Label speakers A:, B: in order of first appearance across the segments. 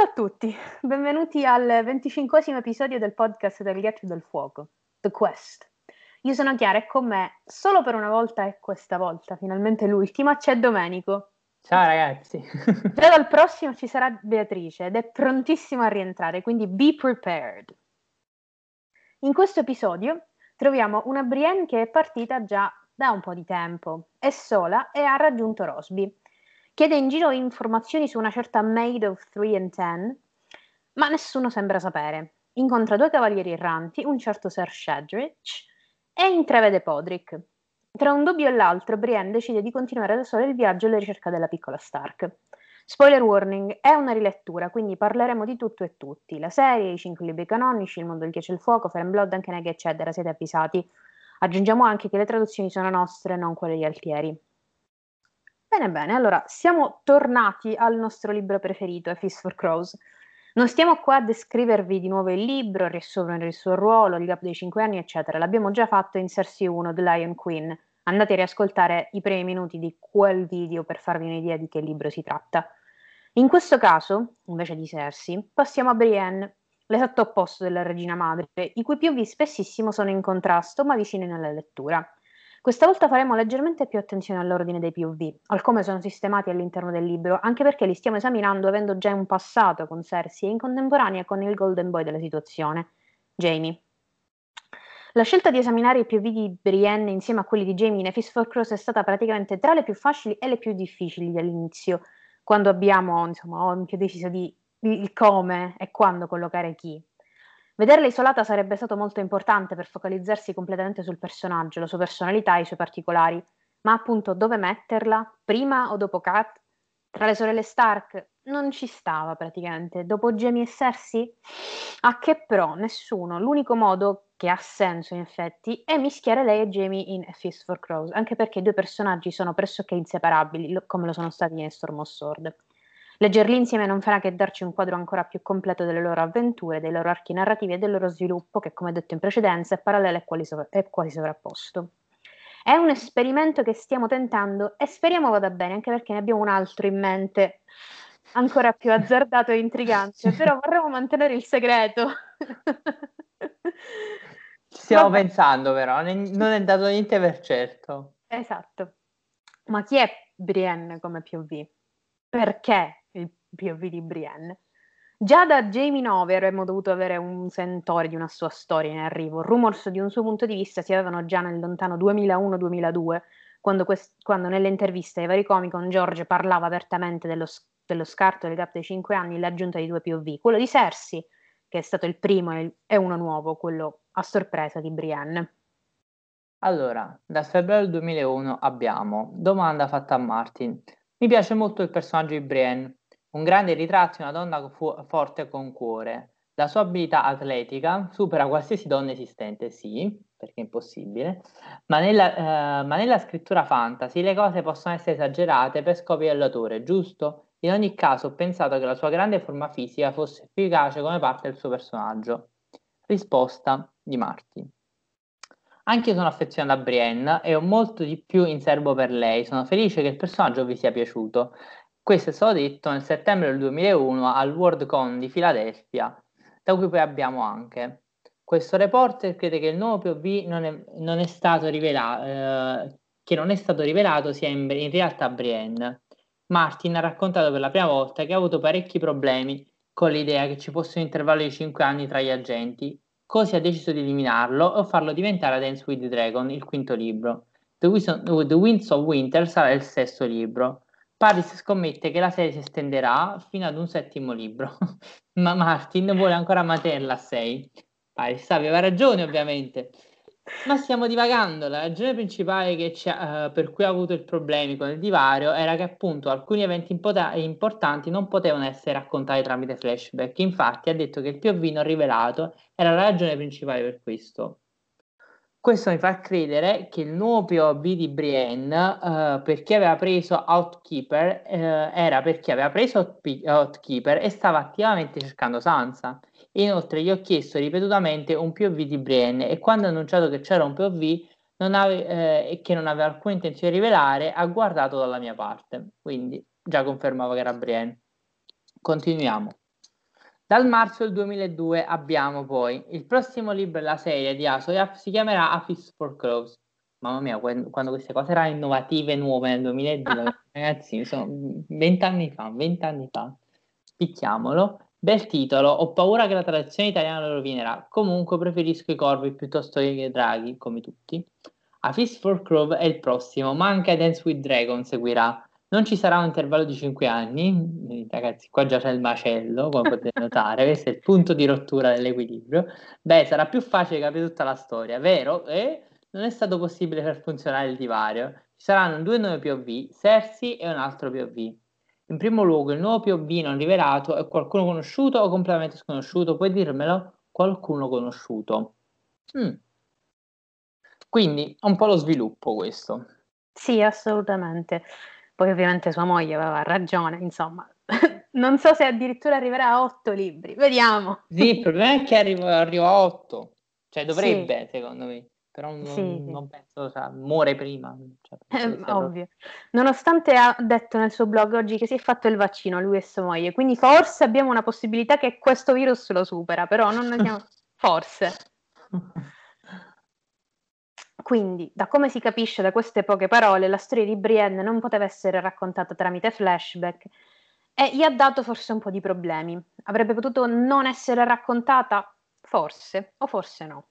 A: Ciao a tutti, benvenuti al 25 episodio del podcast del Ghiaccio del Fuoco, The Quest. Io sono Chiara e con me, solo per una volta e questa volta, finalmente l'ultima, c'è Domenico.
B: Ciao ragazzi.
A: Già dal prossimo ci sarà Beatrice ed è prontissima a rientrare, quindi be prepared. In questo episodio troviamo una Brienne che è partita già da un po' di tempo, è sola e ha raggiunto Rosby Chiede in giro informazioni su una certa Maid of Three and Ten, ma nessuno sembra sapere. Incontra due cavalieri erranti, un certo Sir Shadrich, e intravede Podrick. Tra un dubbio e l'altro, Brienne decide di continuare da sola il viaggio alla ricerca della piccola Stark. Spoiler warning, è una rilettura, quindi parleremo di tutto e tutti. La serie, i cinque libri canonici, il mondo del ghiaccio e il fuoco, and Blood, anche Neg, eccetera, siete avvisati. Aggiungiamo anche che le traduzioni sono nostre, non quelle di Altieri. Bene, bene, allora siamo tornati al nostro libro preferito, A Feast for Crows. Non stiamo qua a descrivervi di nuovo il libro, riassumere il suo ruolo, il gap dei cinque anni, eccetera. L'abbiamo già fatto in Cersei 1, The Lion Queen. Andate a riascoltare i primi minuti di quel video per farvi un'idea di che libro si tratta. In questo caso, invece di Cersei, passiamo a Brienne, l'esatto opposto della regina madre, i cui POV spessissimo sono in contrasto ma vicini nella lettura. Questa volta faremo leggermente più attenzione all'ordine dei POV, al come sono sistemati all'interno del libro, anche perché li stiamo esaminando avendo già un passato con Cersei e in contemporanea con il Golden Boy della situazione, Jamie. La scelta di esaminare i POV di Brienne insieme a quelli di Jamie in Fist for Cross è stata praticamente tra le più facili e le più difficili all'inizio, quando abbiamo insomma, deciso di il come e quando collocare chi. Vederla isolata sarebbe stato molto importante per focalizzarsi completamente sul personaggio, la sua personalità e i suoi particolari, ma appunto dove metterla? Prima o dopo Kat? Tra le sorelle Stark non ci stava praticamente. Dopo Jamie e Cersei? A che pro? Nessuno. L'unico modo che ha senso in effetti è mischiare lei e Jamie in A Feast for Crows, anche perché i due personaggi sono pressoché inseparabili, come lo sono stati in Storm of Sword. Leggerli insieme non farà che darci un quadro ancora più completo delle loro avventure, dei loro archi narrativi e del loro sviluppo, che come detto in precedenza è parallelo e quasi, sovra- è quasi sovrapposto. È un esperimento che stiamo tentando e speriamo vada bene, anche perché ne abbiamo un altro in mente ancora più azzardato e intrigante, però vorremmo mantenere il segreto.
B: Ci stiamo Vabbè. pensando però, non è dato niente per certo.
A: Esatto. Ma chi è Brienne come POV? Perché POV di Brienne. Già da Jamie 9 avremmo dovuto avere un sentore di una sua storia in arrivo. Rumors di un suo punto di vista si avevano già nel lontano 2001-2002, quando, quest- quando, nelle interviste ai vari comic con George parlava apertamente dello, dello scarto del gap dei 5 anni e l'aggiunta di due POV. Quello di Cersei, che è stato il primo, è uno nuovo, quello a sorpresa di Brienne.
B: Allora, da febbraio 2001 abbiamo domanda fatta a Martin. Mi piace molto il personaggio di Brienne, un grande ritratto di una donna fu- forte con cuore. La sua abilità atletica supera qualsiasi donna esistente, sì, perché è impossibile, ma nella, eh, ma nella scrittura fantasy le cose possono essere esagerate per scopi dell'autore, giusto? In ogni caso ho pensato che la sua grande forma fisica fosse efficace come parte del suo personaggio. Risposta di Marti. Anche io sono affezionato a Brienne e ho molto di più in serbo per lei. Sono felice che il personaggio vi sia piaciuto. Questo è stato detto nel settembre del 2001 al WorldCon di Filadelfia, da cui poi abbiamo anche. Questo reporter crede che il nuovo POV non è, non è stato rivelato, eh, che non è stato rivelato sia in, in realtà Brienne. Martin ha raccontato per la prima volta che ha avuto parecchi problemi con l'idea che ci fosse un intervallo di 5 anni tra gli agenti, così ha deciso di eliminarlo o farlo diventare Dance with the Dragon, il quinto libro. The, Winds of Winter sarà il sesto libro. Paris scommette che la serie si estenderà fino ad un settimo libro, ma Martin vuole ancora mantenerla a sei. Paris aveva ragione, ovviamente. Ma stiamo divagando. La ragione principale uh, per cui ha avuto i problemi con il divario era che appunto alcuni eventi impota- importanti non potevano essere raccontati tramite flashback. Infatti ha detto che il POV non rivelato era la ragione principale per questo. Questo mi fa credere che il nuovo POV di Brienne, uh, per chi aveva preso Outkeeper, uh, era perché aveva preso Outkeeper e stava attivamente cercando Sansa. Inoltre gli ho chiesto ripetutamente un POV di Brienne e quando ha annunciato che c'era un POV non ave- eh, e che non aveva alcuna intenzione di rivelare, ha guardato dalla mia parte. Quindi già confermavo che era Brienne. Continuiamo. Dal marzo del 2002 abbiamo poi il prossimo libro della serie di Asoyaf si chiamerà A Fist for Crows. Mamma mia, quando, quando queste cose erano innovative, nuove nel 2002, ragazzi, sono vent'anni fa, vent'anni fa. Spicchiamolo. Bel titolo, ho paura che la traduzione italiana lo rovinerà. Comunque preferisco i corvi piuttosto che i draghi, come tutti. A Fist for Crow è il prossimo, ma anche Dance with Dragon seguirà. Non ci sarà un intervallo di 5 anni, ragazzi, qua già c'è il macello, come potete notare, questo è il punto di rottura dell'equilibrio. Beh, sarà più facile capire tutta la storia, vero? E non è stato possibile far funzionare il divario. Ci saranno due nuovi POV, Cersei e un altro POV. In primo luogo, il nuovo POV non rivelato è qualcuno conosciuto o completamente sconosciuto? Puoi dirmelo? Qualcuno conosciuto. Mm. Quindi un po' lo sviluppo questo.
A: Sì, assolutamente. Poi ovviamente sua moglie aveva ragione, insomma. non so se addirittura arriverà a otto libri, vediamo.
B: Sì, il problema è che arriva, arriva a otto. Cioè dovrebbe, sì. secondo me però non, sì. non penso, cioè, muore prima. Cioè,
A: eh, ovvio. Nonostante ha detto nel suo blog oggi che si è fatto il vaccino lui e sua moglie, quindi forse abbiamo una possibilità che questo virus lo supera, però non abbiamo... forse. Quindi, da come si capisce da queste poche parole, la storia di Brienne non poteva essere raccontata tramite flashback e gli ha dato forse un po' di problemi. Avrebbe potuto non essere raccontata? Forse, o forse no.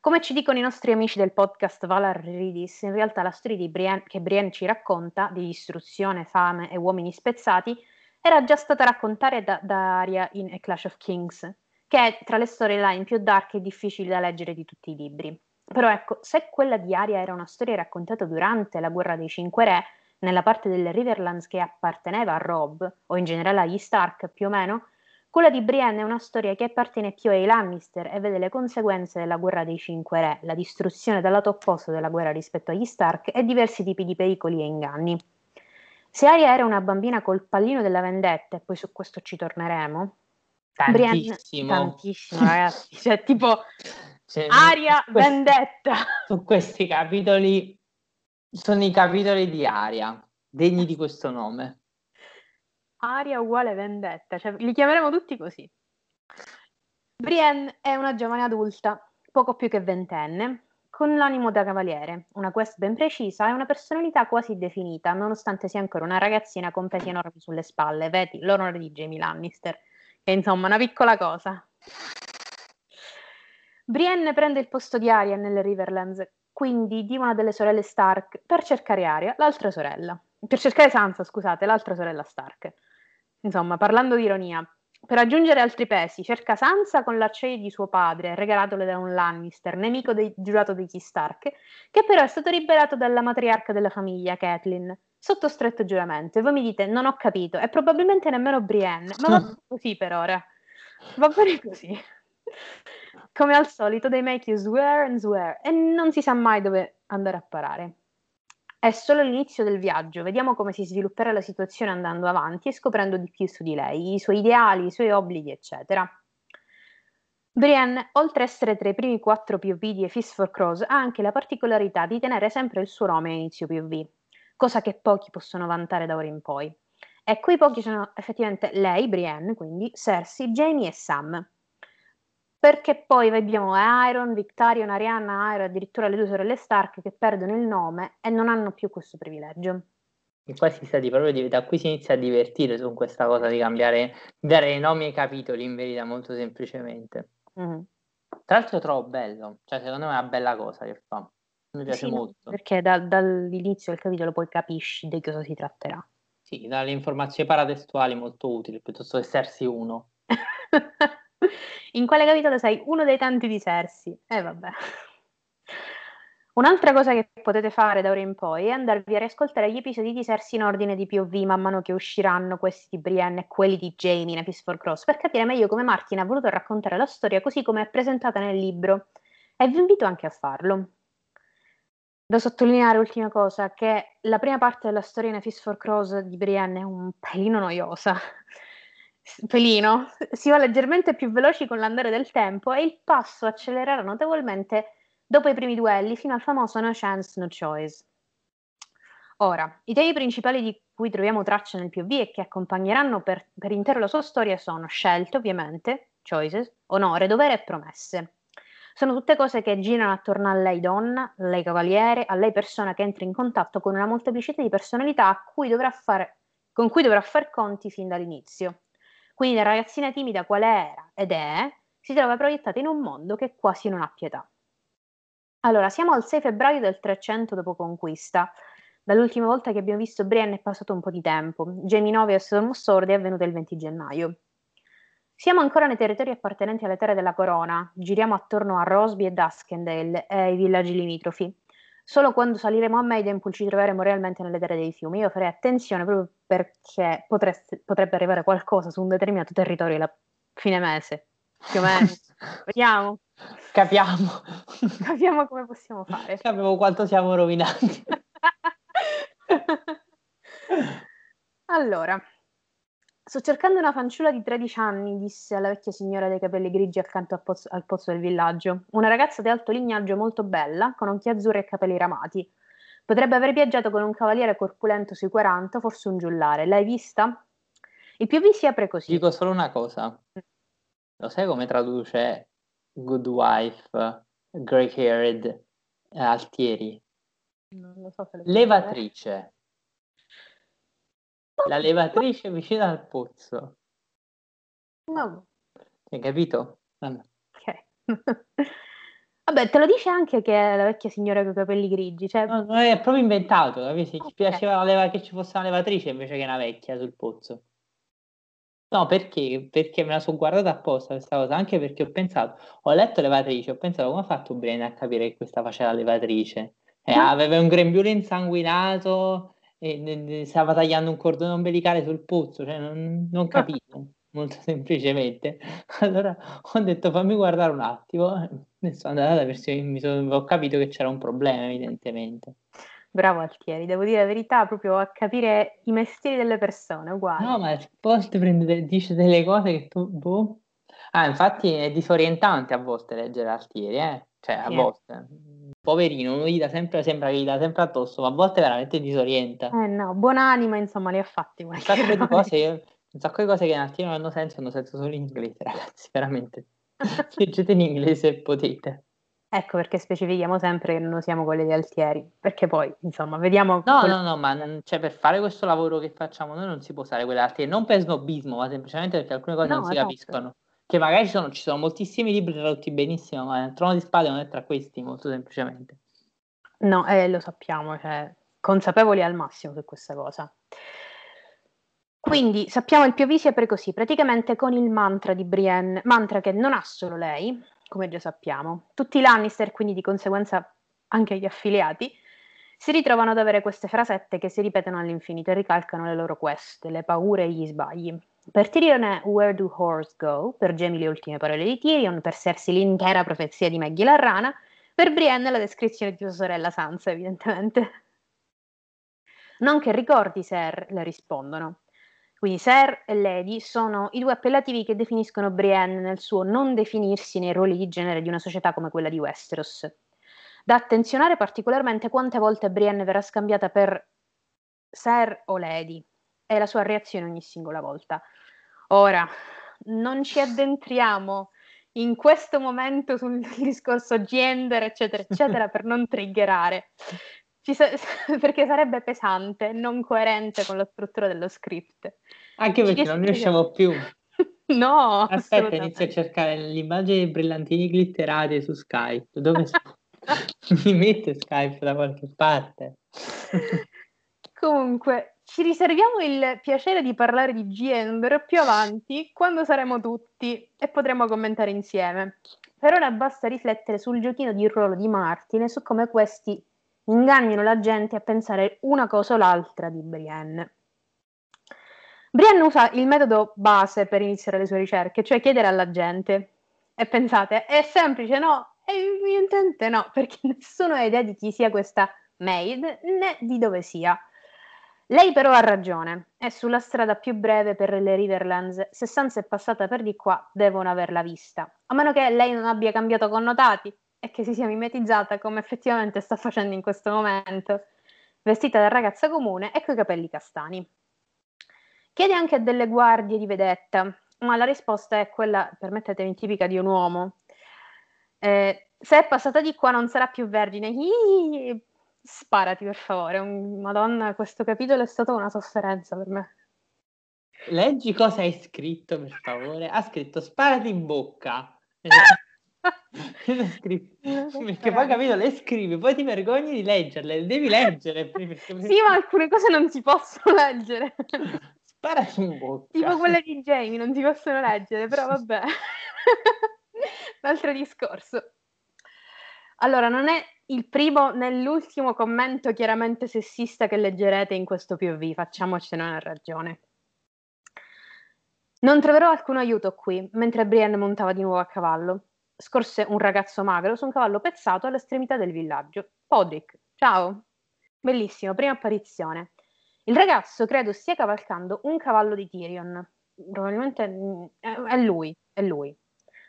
A: Come ci dicono i nostri amici del podcast Valar Ridis, in realtà la storia Brienne, che Brienne ci racconta, di distruzione, fame e uomini spezzati, era già stata raccontata da, da Arya in A Clash of Kings, che è tra le storyline più dark e difficili da leggere di tutti i libri. Però ecco, se quella di Arya era una storia raccontata durante la guerra dei Cinque Re, nella parte delle Riverlands che apparteneva a Robb, o in generale agli Stark più o meno, quella di Brienne è una storia che appartiene più ai Lannister e vede le conseguenze della guerra dei Cinque Re, la distruzione dal lato opposto della guerra rispetto agli Stark e diversi tipi di pericoli e inganni. Se Arya era una bambina col pallino della vendetta, e poi su questo ci torneremo,
B: tantissimo,
A: Brienne, tantissimo ragazzi, cioè tipo cioè, Aria questi, vendetta.
B: Su questi capitoli sono i capitoli di Aria, degni di questo nome.
A: Aria uguale vendetta, cioè li chiameremo tutti così. Brienne è una giovane adulta, poco più che ventenne, con l'animo da cavaliere, una quest ben precisa e una personalità quasi definita, nonostante sia ancora una ragazzina con pesi enormi sulle spalle, vedi, l'onore di Jamie Lannister, che è insomma una piccola cosa. Brienne prende il posto di Arya nelle Riverlands, quindi di una delle sorelle Stark, per cercare Arya, l'altra sorella. Per cercare Sansa, scusate, l'altra sorella Stark. Insomma, parlando di ironia, per aggiungere altri pesi, cerca Sansa con l'acciaio di suo padre, regalatole da un Lannister, nemico dei, giurato degli Stark, che però è stato liberato dalla matriarca della famiglia, Catelyn, sotto stretto giuramento. E voi mi dite, non ho capito, e probabilmente nemmeno Brienne, ma va bene così per ora. Va bene così. Come al solito, they make you swear and swear, e non si sa mai dove andare a parare. È solo l'inizio del viaggio, vediamo come si svilupperà la situazione andando avanti e scoprendo di più su di lei, i suoi ideali, i suoi obblighi, eccetera. Brienne, oltre a essere tra i primi quattro POV di A Fist for Crows, ha anche la particolarità di tenere sempre il suo nome a inizio POV, cosa che pochi possono vantare da ora in poi. E quei pochi sono effettivamente lei, Brienne, quindi Cersei, Jamie e Sam perché poi vediamo Iron, Victarion, Arianna, Iron, addirittura le due sorelle Stark che perdono il nome e non hanno più questo privilegio.
B: E qua si sta di proprio da qui si inizia a divertire su questa cosa di cambiare, dare i nomi ai capitoli in verità molto semplicemente. Mm-hmm. Tra l'altro trovo bello, cioè secondo me è una bella cosa che fa. Mi piace sì, molto.
A: Perché da, dall'inizio del capitolo poi capisci di cosa si tratterà.
B: Sì, dalle informazioni paratestuali molto utili, piuttosto che essersi uno.
A: In quale capitolo sei? Uno dei tanti di Cersei. E eh, vabbè. Un'altra cosa che potete fare da ora in poi è andarvi a riascoltare gli episodi di Cersei in ordine di POV man mano che usciranno questi di Brienne e quelli di Jamie in Peace for Cross per capire meglio come Martin ha voluto raccontare la storia così come è presentata nel libro e vi invito anche a farlo. Da sottolineare ultima cosa che la prima parte della storia in A Fist for Cross di Brienne è un pelino noiosa pelino, si va leggermente più veloci con l'andare del tempo e il passo accelererà notevolmente dopo i primi duelli fino al famoso No Chance, No Choice. Ora, i temi principali di cui troviamo tracce nel POV e che accompagneranno per, per intero la sua storia sono scelte, ovviamente, choices, onore, dovere e promesse. Sono tutte cose che girano attorno a lei donna, a lei cavaliere, a lei persona che entra in contatto con una molteplicità di personalità cui fare, con cui dovrà far conti fin dall'inizio. Quindi la ragazzina timida qual era ed è, si trova proiettata in un mondo che quasi non ha pietà. Allora, siamo al 6 febbraio del 300 dopo conquista. Dall'ultima volta che abbiamo visto Brienne è passato un po' di tempo. Jamie 9 e Storm Sword è avvenuta il 20 gennaio. Siamo ancora nei territori appartenenti alle terre della corona, giriamo attorno a Rosby e Duskendale e ai villaggi limitrofi. Solo quando saliremo a Maidenpool ci troveremo realmente nelle terre dei fiumi. Io farei attenzione proprio perché potreste, potrebbe arrivare qualcosa su un determinato territorio la fine mese, più o meno. Vediamo.
B: Capiamo.
A: Capiamo come possiamo fare.
B: Capiamo quanto siamo rovinati.
A: allora, Sto cercando una fanciulla di 13 anni, disse alla vecchia signora dai capelli grigi accanto al pozzo, al pozzo del villaggio. Una ragazza di alto lignaggio molto bella, con occhi azzurri e capelli ramati. Potrebbe aver viaggiato con un cavaliere corpulento sui 40, forse un giullare. L'hai vista? Il PV si apre così.
B: Dico solo una cosa. Lo sai come traduce good wife, grey haired, eh, altieri?
A: Non lo so se
B: Levatrice. La levatrice vicino al pozzo.
A: No.
B: Hai capito?
A: Ok. Vabbè, te lo dice anche che è la vecchia signora con i capelli grigi. Cioè...
B: No, no, è proprio inventato, capisci? Okay. Ci piaceva leva- che ci fosse una levatrice invece che una vecchia sul pozzo. No, perché? Perché me la sono guardata apposta questa cosa, anche perché ho pensato, ho letto levatrice, ho pensato come ha fatto bene a capire che questa faceva levatrice. Eh, mm. aveva un grembiule insanguinato, e stava tagliando un cordone ombelicale sul pozzo, cioè non, non capito, molto semplicemente. Allora ho detto fammi guardare un attimo, e sono andata alla versione, mi sono, ho capito che c'era un problema evidentemente.
A: Bravo Altieri, devo dire la verità, proprio a capire i mestieri delle persone, uguali.
B: No, ma a volte prende, dice delle cose che tu, boh. Ah, infatti è disorientante a volte leggere Altieri, eh? Cioè, a sì. volte poverino, uno gli dà sempre, sembra che gli dà sempre addosso, ma a volte veramente disorienta.
A: Eh no, buonanima, insomma, li ha fatti.
B: Un sacco di cose, un sacco di cose che un attimo non hanno senso, hanno senso solo in inglese, ragazzi, veramente. Leggete in inglese se potete.
A: Ecco perché specifichiamo sempre che non usiamo quelle di Altieri, perché poi, insomma, vediamo...
B: No, quel... no, no, ma non, cioè, per fare questo lavoro che facciamo noi non si può usare quelle Altieri, non per snobismo, ma semplicemente perché alcune cose no, non si esatto. capiscono che magari ci sono, ci sono moltissimi libri tradotti benissimo, ma il Trono di Spade non è tra questi, molto semplicemente.
A: No, eh, lo sappiamo, cioè, consapevoli al massimo su questa cosa. Quindi sappiamo il POV si apre così, praticamente con il mantra di Brienne, mantra che non ha solo lei, come già sappiamo. Tutti i Lannister, quindi di conseguenza anche gli affiliati, si ritrovano ad avere queste frasette che si ripetono all'infinito e ricalcano le loro quest, le paure e gli sbagli. Per Tyrion è Where do horse go? Per Jamie le ultime parole di Tyrion, per Cersei l'intera profezia di Maggie la rana, per Brienne la descrizione di sua sorella Sansa, evidentemente. Non che ricordi, Sir, le rispondono. Quindi Sir e Lady sono i due appellativi che definiscono Brienne nel suo non definirsi nei ruoli di genere di una società come quella di Westeros. Da attenzionare particolarmente quante volte Brienne verrà scambiata per Sir o Lady e la sua reazione ogni singola volta. Ora, non ci addentriamo in questo momento sul discorso gender, eccetera, eccetera, per non triggerare, sa- perché sarebbe pesante, non coerente con la struttura dello script.
B: Anche perché non riusciamo più.
A: no,
B: aspetta, inizio a cercare l'immagine brillantini glitterati su Skype. Dove mi mette Skype da qualche parte?
A: Comunque, ci riserviamo il piacere di parlare di gender più avanti, quando saremo tutti e potremo commentare insieme. Per ora basta riflettere sul giochino di ruolo di Martin e su come questi ingannino la gente a pensare una cosa o l'altra di Brienne. Brienne usa il metodo base per iniziare le sue ricerche, cioè chiedere alla gente. E pensate, è semplice, no? Evidentemente no, perché nessuno ha idea di chi sia questa maid né di dove sia. Lei però ha ragione, è sulla strada più breve per le Riverlands. Se Sansa è passata per di qua, devono averla vista. A meno che lei non abbia cambiato connotati e che si sia mimetizzata come effettivamente sta facendo in questo momento. vestita da ragazza comune e coi capelli castani. Chiede anche delle guardie di vedetta, ma la risposta è quella, permettetemi, tipica di un uomo. Eh, se è passata di qua non sarà più vergine. Iii, sparati per favore. Madonna, questo capitolo è stata una sofferenza per me.
B: Leggi cosa hai scritto, per favore. Ha scritto sparati in bocca. perché poi capito, le scrivi, poi ti vergogni di leggerle, le devi leggere. Perché...
A: Sì, ma alcune cose non si possono leggere.
B: Sparati in bocca.
A: Tipo quelle di Jamie, non si possono leggere, però vabbè. Un altro discorso. Allora, non è il primo né l'ultimo commento chiaramente sessista che leggerete in questo POV, facciamocene una ragione. Non troverò alcun aiuto qui, mentre Brienne montava di nuovo a cavallo. Scorse un ragazzo magro su un cavallo pezzato all'estremità del villaggio. Podrick, ciao. Bellissimo, prima apparizione. Il ragazzo credo stia cavalcando un cavallo di Tyrion. Probabilmente mm, è lui, è lui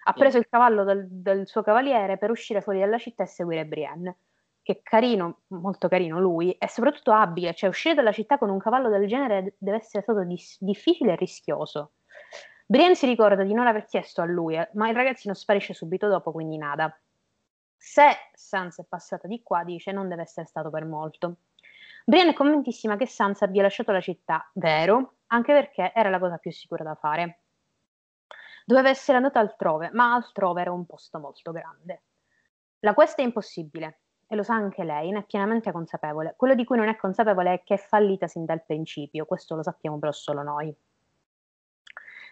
A: ha preso il cavallo del, del, suo cavaliere per uscire fuori dalla città e seguire Brienne. Che carino, molto carino lui, e soprattutto abile, cioè uscire dalla città con un cavallo del genere deve essere stato dis- difficile e rischioso. Brienne si ricorda di non aver chiesto a lui, eh, ma il ragazzino sparisce subito dopo, quindi nada. Se Sansa è passata di qua, dice, non deve essere stato per molto. Brienne è convintissima che Sansa abbia lasciato la città, vero, anche perché era la cosa più sicura da fare. Doveva essere andata altrove, ma altrove era un posto molto grande. La questa è impossibile, e lo sa anche lei, ne è pienamente consapevole. Quello di cui non è consapevole è che è fallita sin dal principio, questo lo sappiamo però solo noi.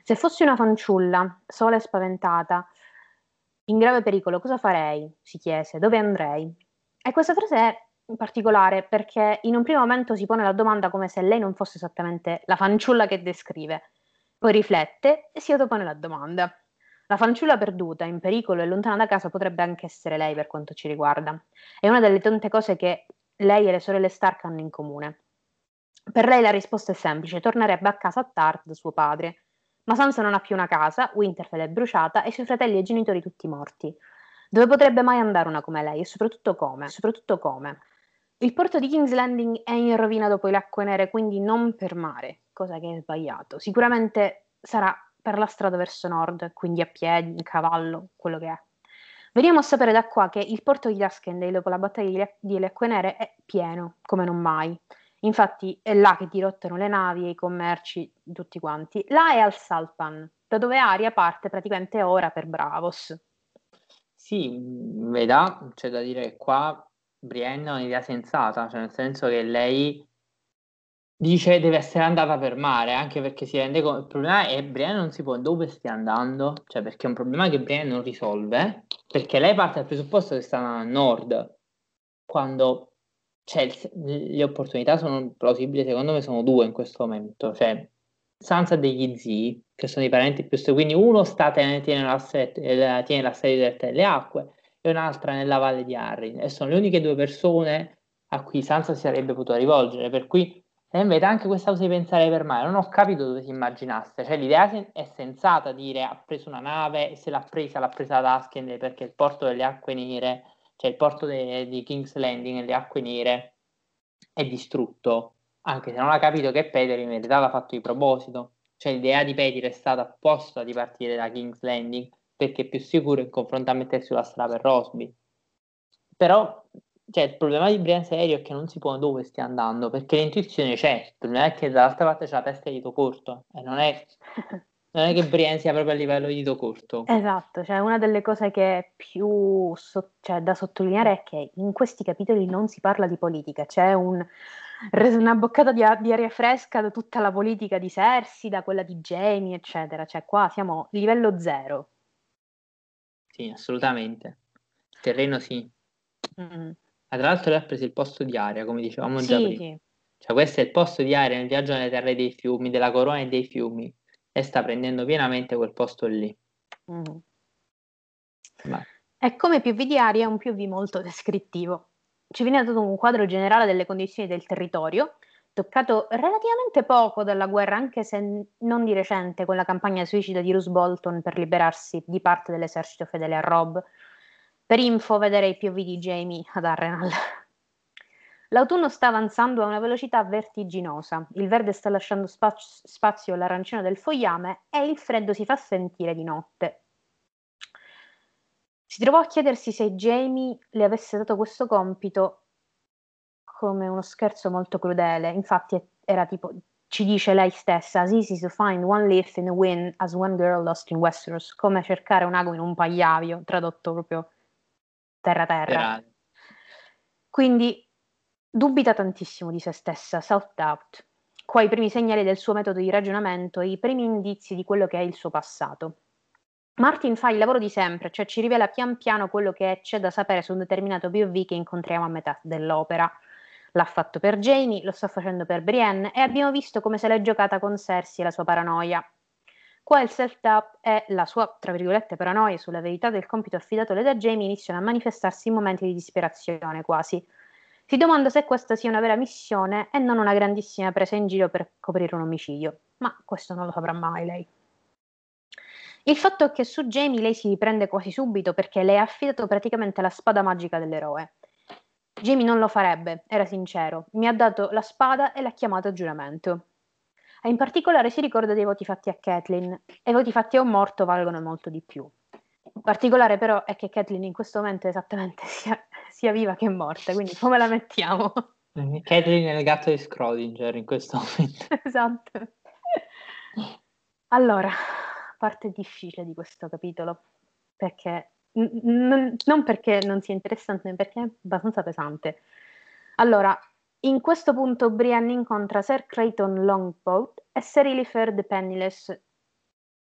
A: Se fossi una fanciulla, sola e spaventata, in grave pericolo, cosa farei? si chiese, dove andrei? E questa frase è particolare perché in un primo momento si pone la domanda come se lei non fosse esattamente la fanciulla che descrive, poi riflette e si autopone la domanda. La fanciulla perduta, in pericolo e lontana da casa potrebbe anche essere lei per quanto ci riguarda. È una delle tante cose che lei e le sorelle Stark hanno in comune. Per lei la risposta è semplice, tornerebbe a casa a Tart suo padre. Ma Sansa non ha più una casa, Winterfell è bruciata e i suoi fratelli e i genitori tutti morti. Dove potrebbe mai andare una come lei? E soprattutto come? Soprattutto come? Il porto di King's Landing è in rovina dopo le acque nere, quindi non per mare cosa che è sbagliato. Sicuramente sarà per la strada verso nord, quindi a piedi, in cavallo, quello che è. Veniamo a sapere da qua che il porto di Duskendale dopo la battaglia di Le Acque Nere è pieno, come non mai. Infatti è là che dirottano le navi e i commerci, tutti quanti. Là è al Salpan, da dove Aria parte praticamente ora per Bravos.
B: Sì, veda, c'è da dire che qua Brienne ha un'idea sensata, cioè nel senso che lei dice deve essere andata per mare, anche perché si rende conto, il problema è che Brienne non si può dove stia andando, cioè perché è un problema che Brienne non risolve, perché lei parte dal presupposto che sta a nord, quando cioè, le opportunità sono plausibili, secondo me sono due in questo momento, cioè Sansa degli zii, che sono i parenti più stretti, quindi uno sta, tiene, tiene, la, eh, tiene la serie diretta delle acque e un'altra nella valle di Arryn, e sono le uniche due persone a cui Sansa si sarebbe potuta rivolgere, per cui e invece anche questa cosa di pensare per mare, non ho capito dove si immaginasse. Cioè, l'idea è sensata dire ha preso una nave e se l'ha presa, l'ha presa da Askend perché il porto delle acque nere, cioè il porto de- di King's Landing nelle acque nere, è distrutto. Anche se non ha capito che Peter in verità l'ha fatto di proposito. Cioè, l'idea di Peter è stata apposta di partire da King's Landing perché è più sicuro in confronto a mettersi sulla strada per Rosby. Però cioè, il problema di Brian Serio è che non si può dove stia andando, perché l'intuizione c'è, il problema è che dall'altra parte c'è la testa di dito corto, e non è, non è che Brian sia proprio a livello di dito corto.
A: Esatto, cioè una delle cose che è più so- cioè, da sottolineare è che in questi capitoli non si parla di politica, c'è un, una boccata di, di, aria fresca da tutta la politica di Cersei, da quella di Jamie, eccetera, cioè qua siamo livello zero.
B: Sì, assolutamente. terreno sì. Mm. Ma tra l'altro lei ha preso il posto di aria, come dicevamo già
A: sì,
B: prima.
A: Sì.
B: Cioè questo è il posto di aria nel viaggio nelle terre dei fiumi, della corona e dei fiumi. E sta prendendo pienamente quel posto lì. Mm.
A: E come POV di aria è un POV molto descrittivo. Ci viene dato un quadro generale delle condizioni del territorio, toccato relativamente poco dalla guerra, anche se non di recente, con la campagna suicida di Roose Bolton per liberarsi di parte dell'esercito fedele a Rob, per info vedere i POV di Jamie ad Arrenal. L'autunno sta avanzando a una velocità vertiginosa, il verde sta lasciando spazio, spazio all'arancione del fogliame e il freddo si fa sentire di notte. Si trovò a chiedersi se Jamie le avesse dato questo compito come uno scherzo molto crudele, infatti era tipo, ci dice lei stessa, as easy to find one leaf in the wind as one girl lost in Westeros, come cercare un ago in un pagliavio, tradotto proprio terra-terra. Quindi dubita tantissimo di se stessa, self-doubt. Qua i primi segnali del suo metodo di ragionamento e i primi indizi di quello che è il suo passato. Martin fa il lavoro di sempre, cioè ci rivela pian piano quello che c'è da sapere su un determinato POV che incontriamo a metà dell'opera. L'ha fatto per Jamie, lo sta facendo per Brienne e abbiamo visto come se l'è giocata con Cersei e la sua paranoia. Qua il self-doubt e la sua, tra virgolette, paranoia sulla verità del compito affidatole da Jamie iniziano a manifestarsi in momenti di disperazione quasi. Si domanda se questa sia una vera missione e non una grandissima presa in giro per coprire un omicidio, ma questo non lo saprà mai lei. Il fatto è che su Jamie lei si riprende quasi subito perché le ha affidato praticamente la spada magica dell'eroe. Jamie non lo farebbe, era sincero. Mi ha dato la spada e l'ha chiamato a giuramento. E in particolare si ricorda dei voti fatti a Kathleen, e i voti fatti a un morto valgono molto di più. In particolare però è che Kathleen in questo momento esattamente sia, sia viva che morta, quindi come la mettiamo?
B: Kathleen è il gatto di Schrodinger in questo momento.
A: esatto. Allora, parte difficile di questo capitolo, perché n- non perché non sia interessante, ma perché è abbastanza pesante. Allora, in questo punto Brienne incontra Sir Creighton Longboat e Sir Elifer the Penniless,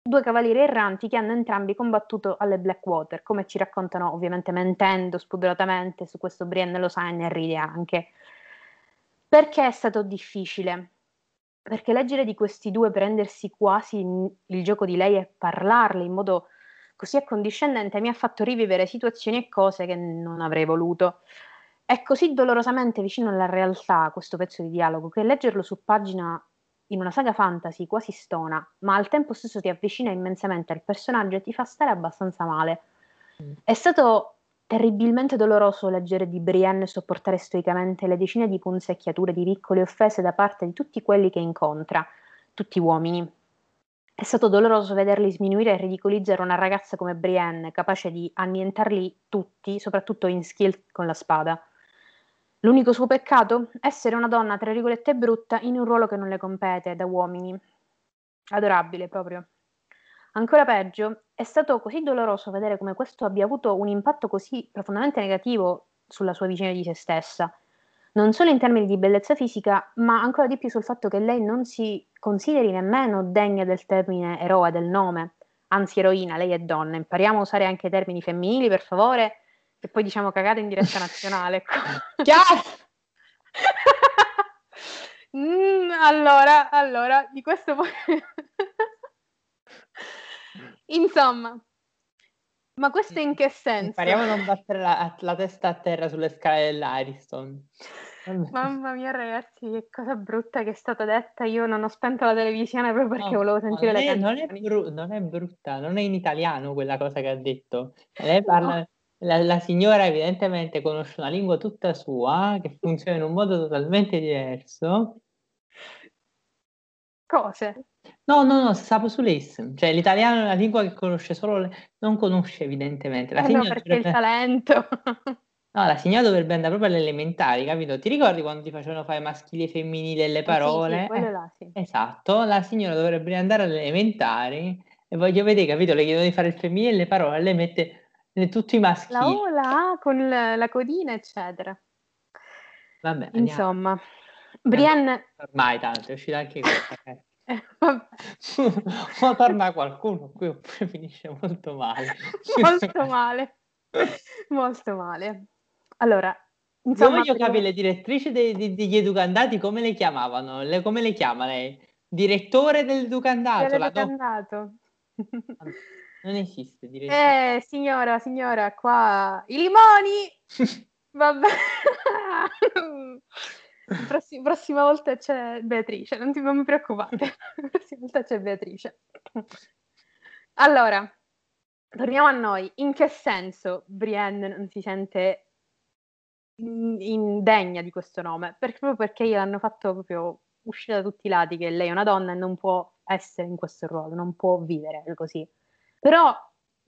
A: due cavalieri erranti che hanno entrambi combattuto alle Blackwater, come ci raccontano ovviamente mentendo spudoratamente, su questo Brienne lo sa e ne ride anche. Perché è stato difficile? Perché leggere di questi due, prendersi quasi il gioco di lei e parlarle in modo così accondiscendente mi ha fatto rivivere situazioni e cose che non avrei voluto. È così dolorosamente vicino alla realtà questo pezzo di dialogo che leggerlo su pagina in una saga fantasy quasi stona, ma al tempo stesso ti avvicina immensamente al personaggio e ti fa stare abbastanza male. Mm. È stato terribilmente doloroso leggere di Brienne sopportare stoicamente le decine di punzecchiature di piccole offese da parte di tutti quelli che incontra, tutti uomini, è stato doloroso vederli sminuire e ridicolizzare una ragazza come Brienne, capace di annientarli tutti, soprattutto in skill con la spada. L'unico suo peccato? Essere una donna, tra virgolette, brutta in un ruolo che non le compete, da uomini. Adorabile proprio. Ancora peggio, è stato così doloroso vedere come questo abbia avuto un impatto così profondamente negativo sulla sua visione di se stessa non solo in termini di bellezza fisica, ma ancora di più sul fatto che lei non si consideri nemmeno degna del termine eroe, del nome, anzi eroina, lei è donna. Impariamo a usare anche termini femminili, per favore, e poi diciamo cagate in diretta nazionale.
B: Chiaro!
A: mm, allora, allora, di questo poi... Insomma, ma questo in che senso?
B: Impariamo a non battere la, la testa a terra sulle scale dell'Ariston.
A: Mamma mia, ragazzi, che cosa brutta che è stata detta. Io non ho spento la televisione proprio perché no, volevo sentire le canzoni.
B: Non è, bru- non è brutta, non è in italiano quella cosa che ha detto. Lei parla. No. La, la, signora evidentemente conosce una lingua tutta sua che funziona in un modo totalmente diverso.
A: Cose?
B: No, no, no, sapo sull'es. Cioè l'italiano è una lingua che conosce solo, le... non conosce evidentemente.
A: La eh no, perché dovrebbe... il talento.
B: No, la signora dovrebbe andare proprio alle elementari, capito? Ti ricordi quando ti facevano fare maschili e femminili le parole?
A: Sì, sì, eh, là, sì.
B: Esatto, la signora dovrebbe andare alle elementari e voglio vedere, capito? Le chiedono di fare il femminile e le parole, lei mette tutti i maschili.
A: La O, la A con la, la codina, eccetera.
B: Vabbè,
A: Insomma, Brienne...
B: Ormai tanto, è uscita anche questa. Eh. Ma torna qualcuno qui oppure finisce molto male.
A: molto male. Molto male. Allora, insomma,
B: io voglio capire le direttrici dei, dei, degli educandati come le chiamavano, le, come le chiama lei? Direttore dell'educandato.
A: Dell'educandato.
B: Non esiste direttore.
A: Eh, signora, signora, qua i limoni! Vabbè. Prossima, prossima volta c'è Beatrice, non, ti, non mi preoccupate. prossima volta c'è Beatrice. Allora, torniamo a noi. In che senso Brienne non si sente indegna di questo nome, perché, proprio perché gliel'hanno fatto proprio uscire da tutti i lati che lei è una donna e non può essere in questo ruolo, non può vivere così. Però,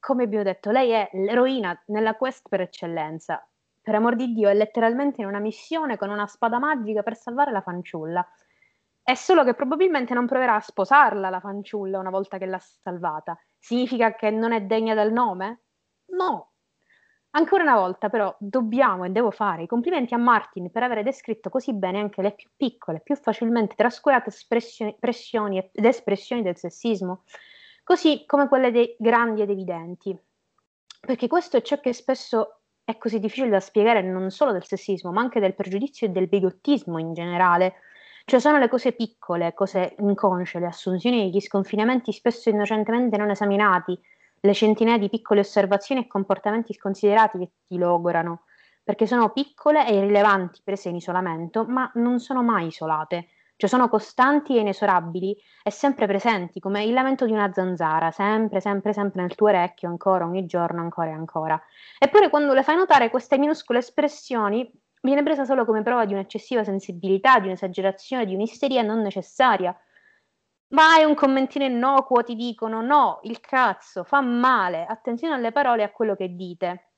A: come abbiamo detto, lei è l'eroina nella quest per eccellenza. Per amor di Dio, è letteralmente in una missione con una spada magica per salvare la fanciulla. È solo che probabilmente non proverà a sposarla la fanciulla una volta che l'ha salvata. Significa che non è degna del nome? No, Ancora una volta, però, dobbiamo e devo fare i complimenti a Martin per aver descritto così bene anche le più piccole, più facilmente trascurate espressioni ed espressioni del sessismo, così come quelle dei grandi ed evidenti. Perché questo è ciò che spesso è così difficile da spiegare non solo del sessismo, ma anche del pregiudizio e del bigottismo in generale. Cioè sono le cose piccole, cose inconsce, le assunzioni gli sconfinamenti spesso innocentemente non esaminati, le centinaia di piccole osservazioni e comportamenti sconsiderati che ti logorano, perché sono piccole e irrilevanti prese in isolamento, ma non sono mai isolate, cioè sono costanti e inesorabili e sempre presenti, come il lamento di una zanzara, sempre, sempre, sempre nel tuo orecchio, ancora, ogni giorno, ancora e ancora. Eppure quando le fai notare queste minuscole espressioni, viene presa solo come prova di un'eccessiva sensibilità, di un'esagerazione, di un'isteria non necessaria, Vai un commentino innocuo, ti dicono no, il cazzo, fa male, attenzione alle parole e a quello che dite.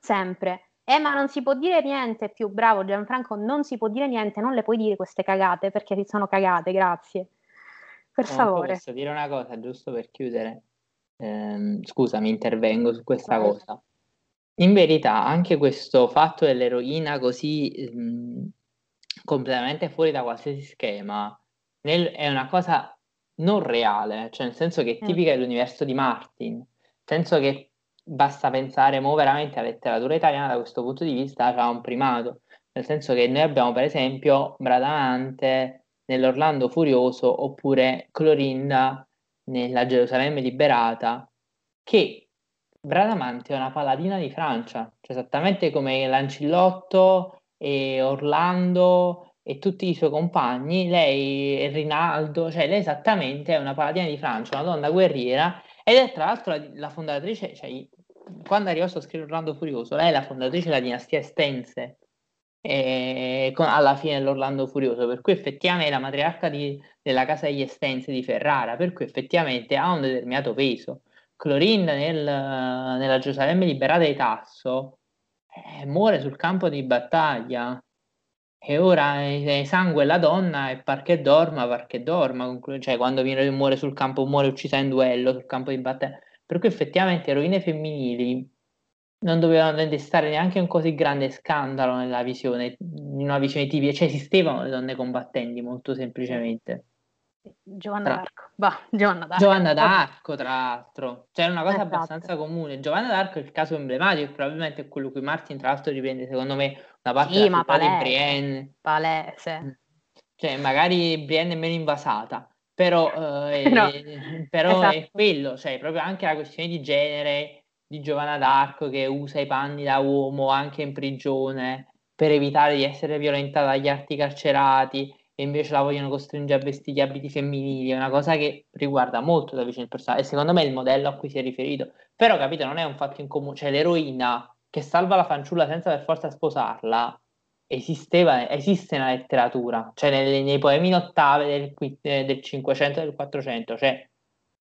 A: Sempre. Eh, ma non si può dire niente, più bravo Gianfranco, non si può dire niente, non le puoi dire queste cagate perché ti sono cagate, grazie. Per no, favore.
B: Posso dire una cosa, giusto per chiudere? Eh, scusami, intervengo su questa Vai. cosa. In verità, anche questo fatto dell'eroina così mh, mm, completamente fuori da qualsiasi schema nel, è una cosa non reale, cioè nel senso che è mm. tipica dell'universo di Martin, nel senso che basta pensare mo veramente la letteratura italiana da questo punto di vista ha un primato, nel senso che noi abbiamo per esempio Bradamante nell'Orlando Furioso oppure Clorinda nella Gerusalemme liberata, che Bradamante è una paladina di Francia, cioè esattamente come Lancillotto e Orlando e tutti i suoi compagni, lei e Rinaldo, cioè lei esattamente è una paladina di Francia, una donna guerriera ed è tra l'altro la, la fondatrice, cioè quando arrivò a scrivere Orlando Furioso, lei è la fondatrice della dinastia Estense eh, alla fine dell'Orlando Furioso, per cui effettivamente è la matriarca di, della casa degli Estense di Ferrara, per cui effettivamente ha un determinato peso. Clorinda nel, nella Gerusalemme liberata di Tasso eh, muore sul campo di battaglia e ora è sangue la donna e par che dorma, par che dorma, cioè quando viene, muore sul campo, muore uccisa in duello, sul campo di battaglia. Per cui effettivamente eroine femminili non dovevano destare neanche un così grande scandalo nella visione, in una visione tipica, cioè esistevano le donne combattenti molto semplicemente.
A: Giovanna d'Arco, bah, Giovanna d'Arco.
B: Giovanna d'Arco, tra l'altro, cioè è una cosa esatto. abbastanza comune. Giovanna d'Arco è il caso emblematico, probabilmente è quello cui Martin, tra l'altro, riprende secondo me una parte
A: sì, ma palese, di Brienne. Palese. Mm.
B: Cioè, magari Brienne è meno invasata, però, eh, è, però esatto. è quello, cioè proprio anche la questione di genere di Giovanna d'Arco che usa i panni da uomo anche in prigione per evitare di essere violentata dagli arti carcerati e invece la vogliono costringere a vestire gli abiti femminili, è una cosa che riguarda molto da vicino il personaggio e secondo me è il modello a cui si è riferito. Però, capito, non è un fatto in comune, cioè l'eroina che salva la fanciulla senza per forza sposarla, esisteva, esiste nella letteratura, cioè nei, nei poemi in ottave del, eh, del 500 e del 400 c'è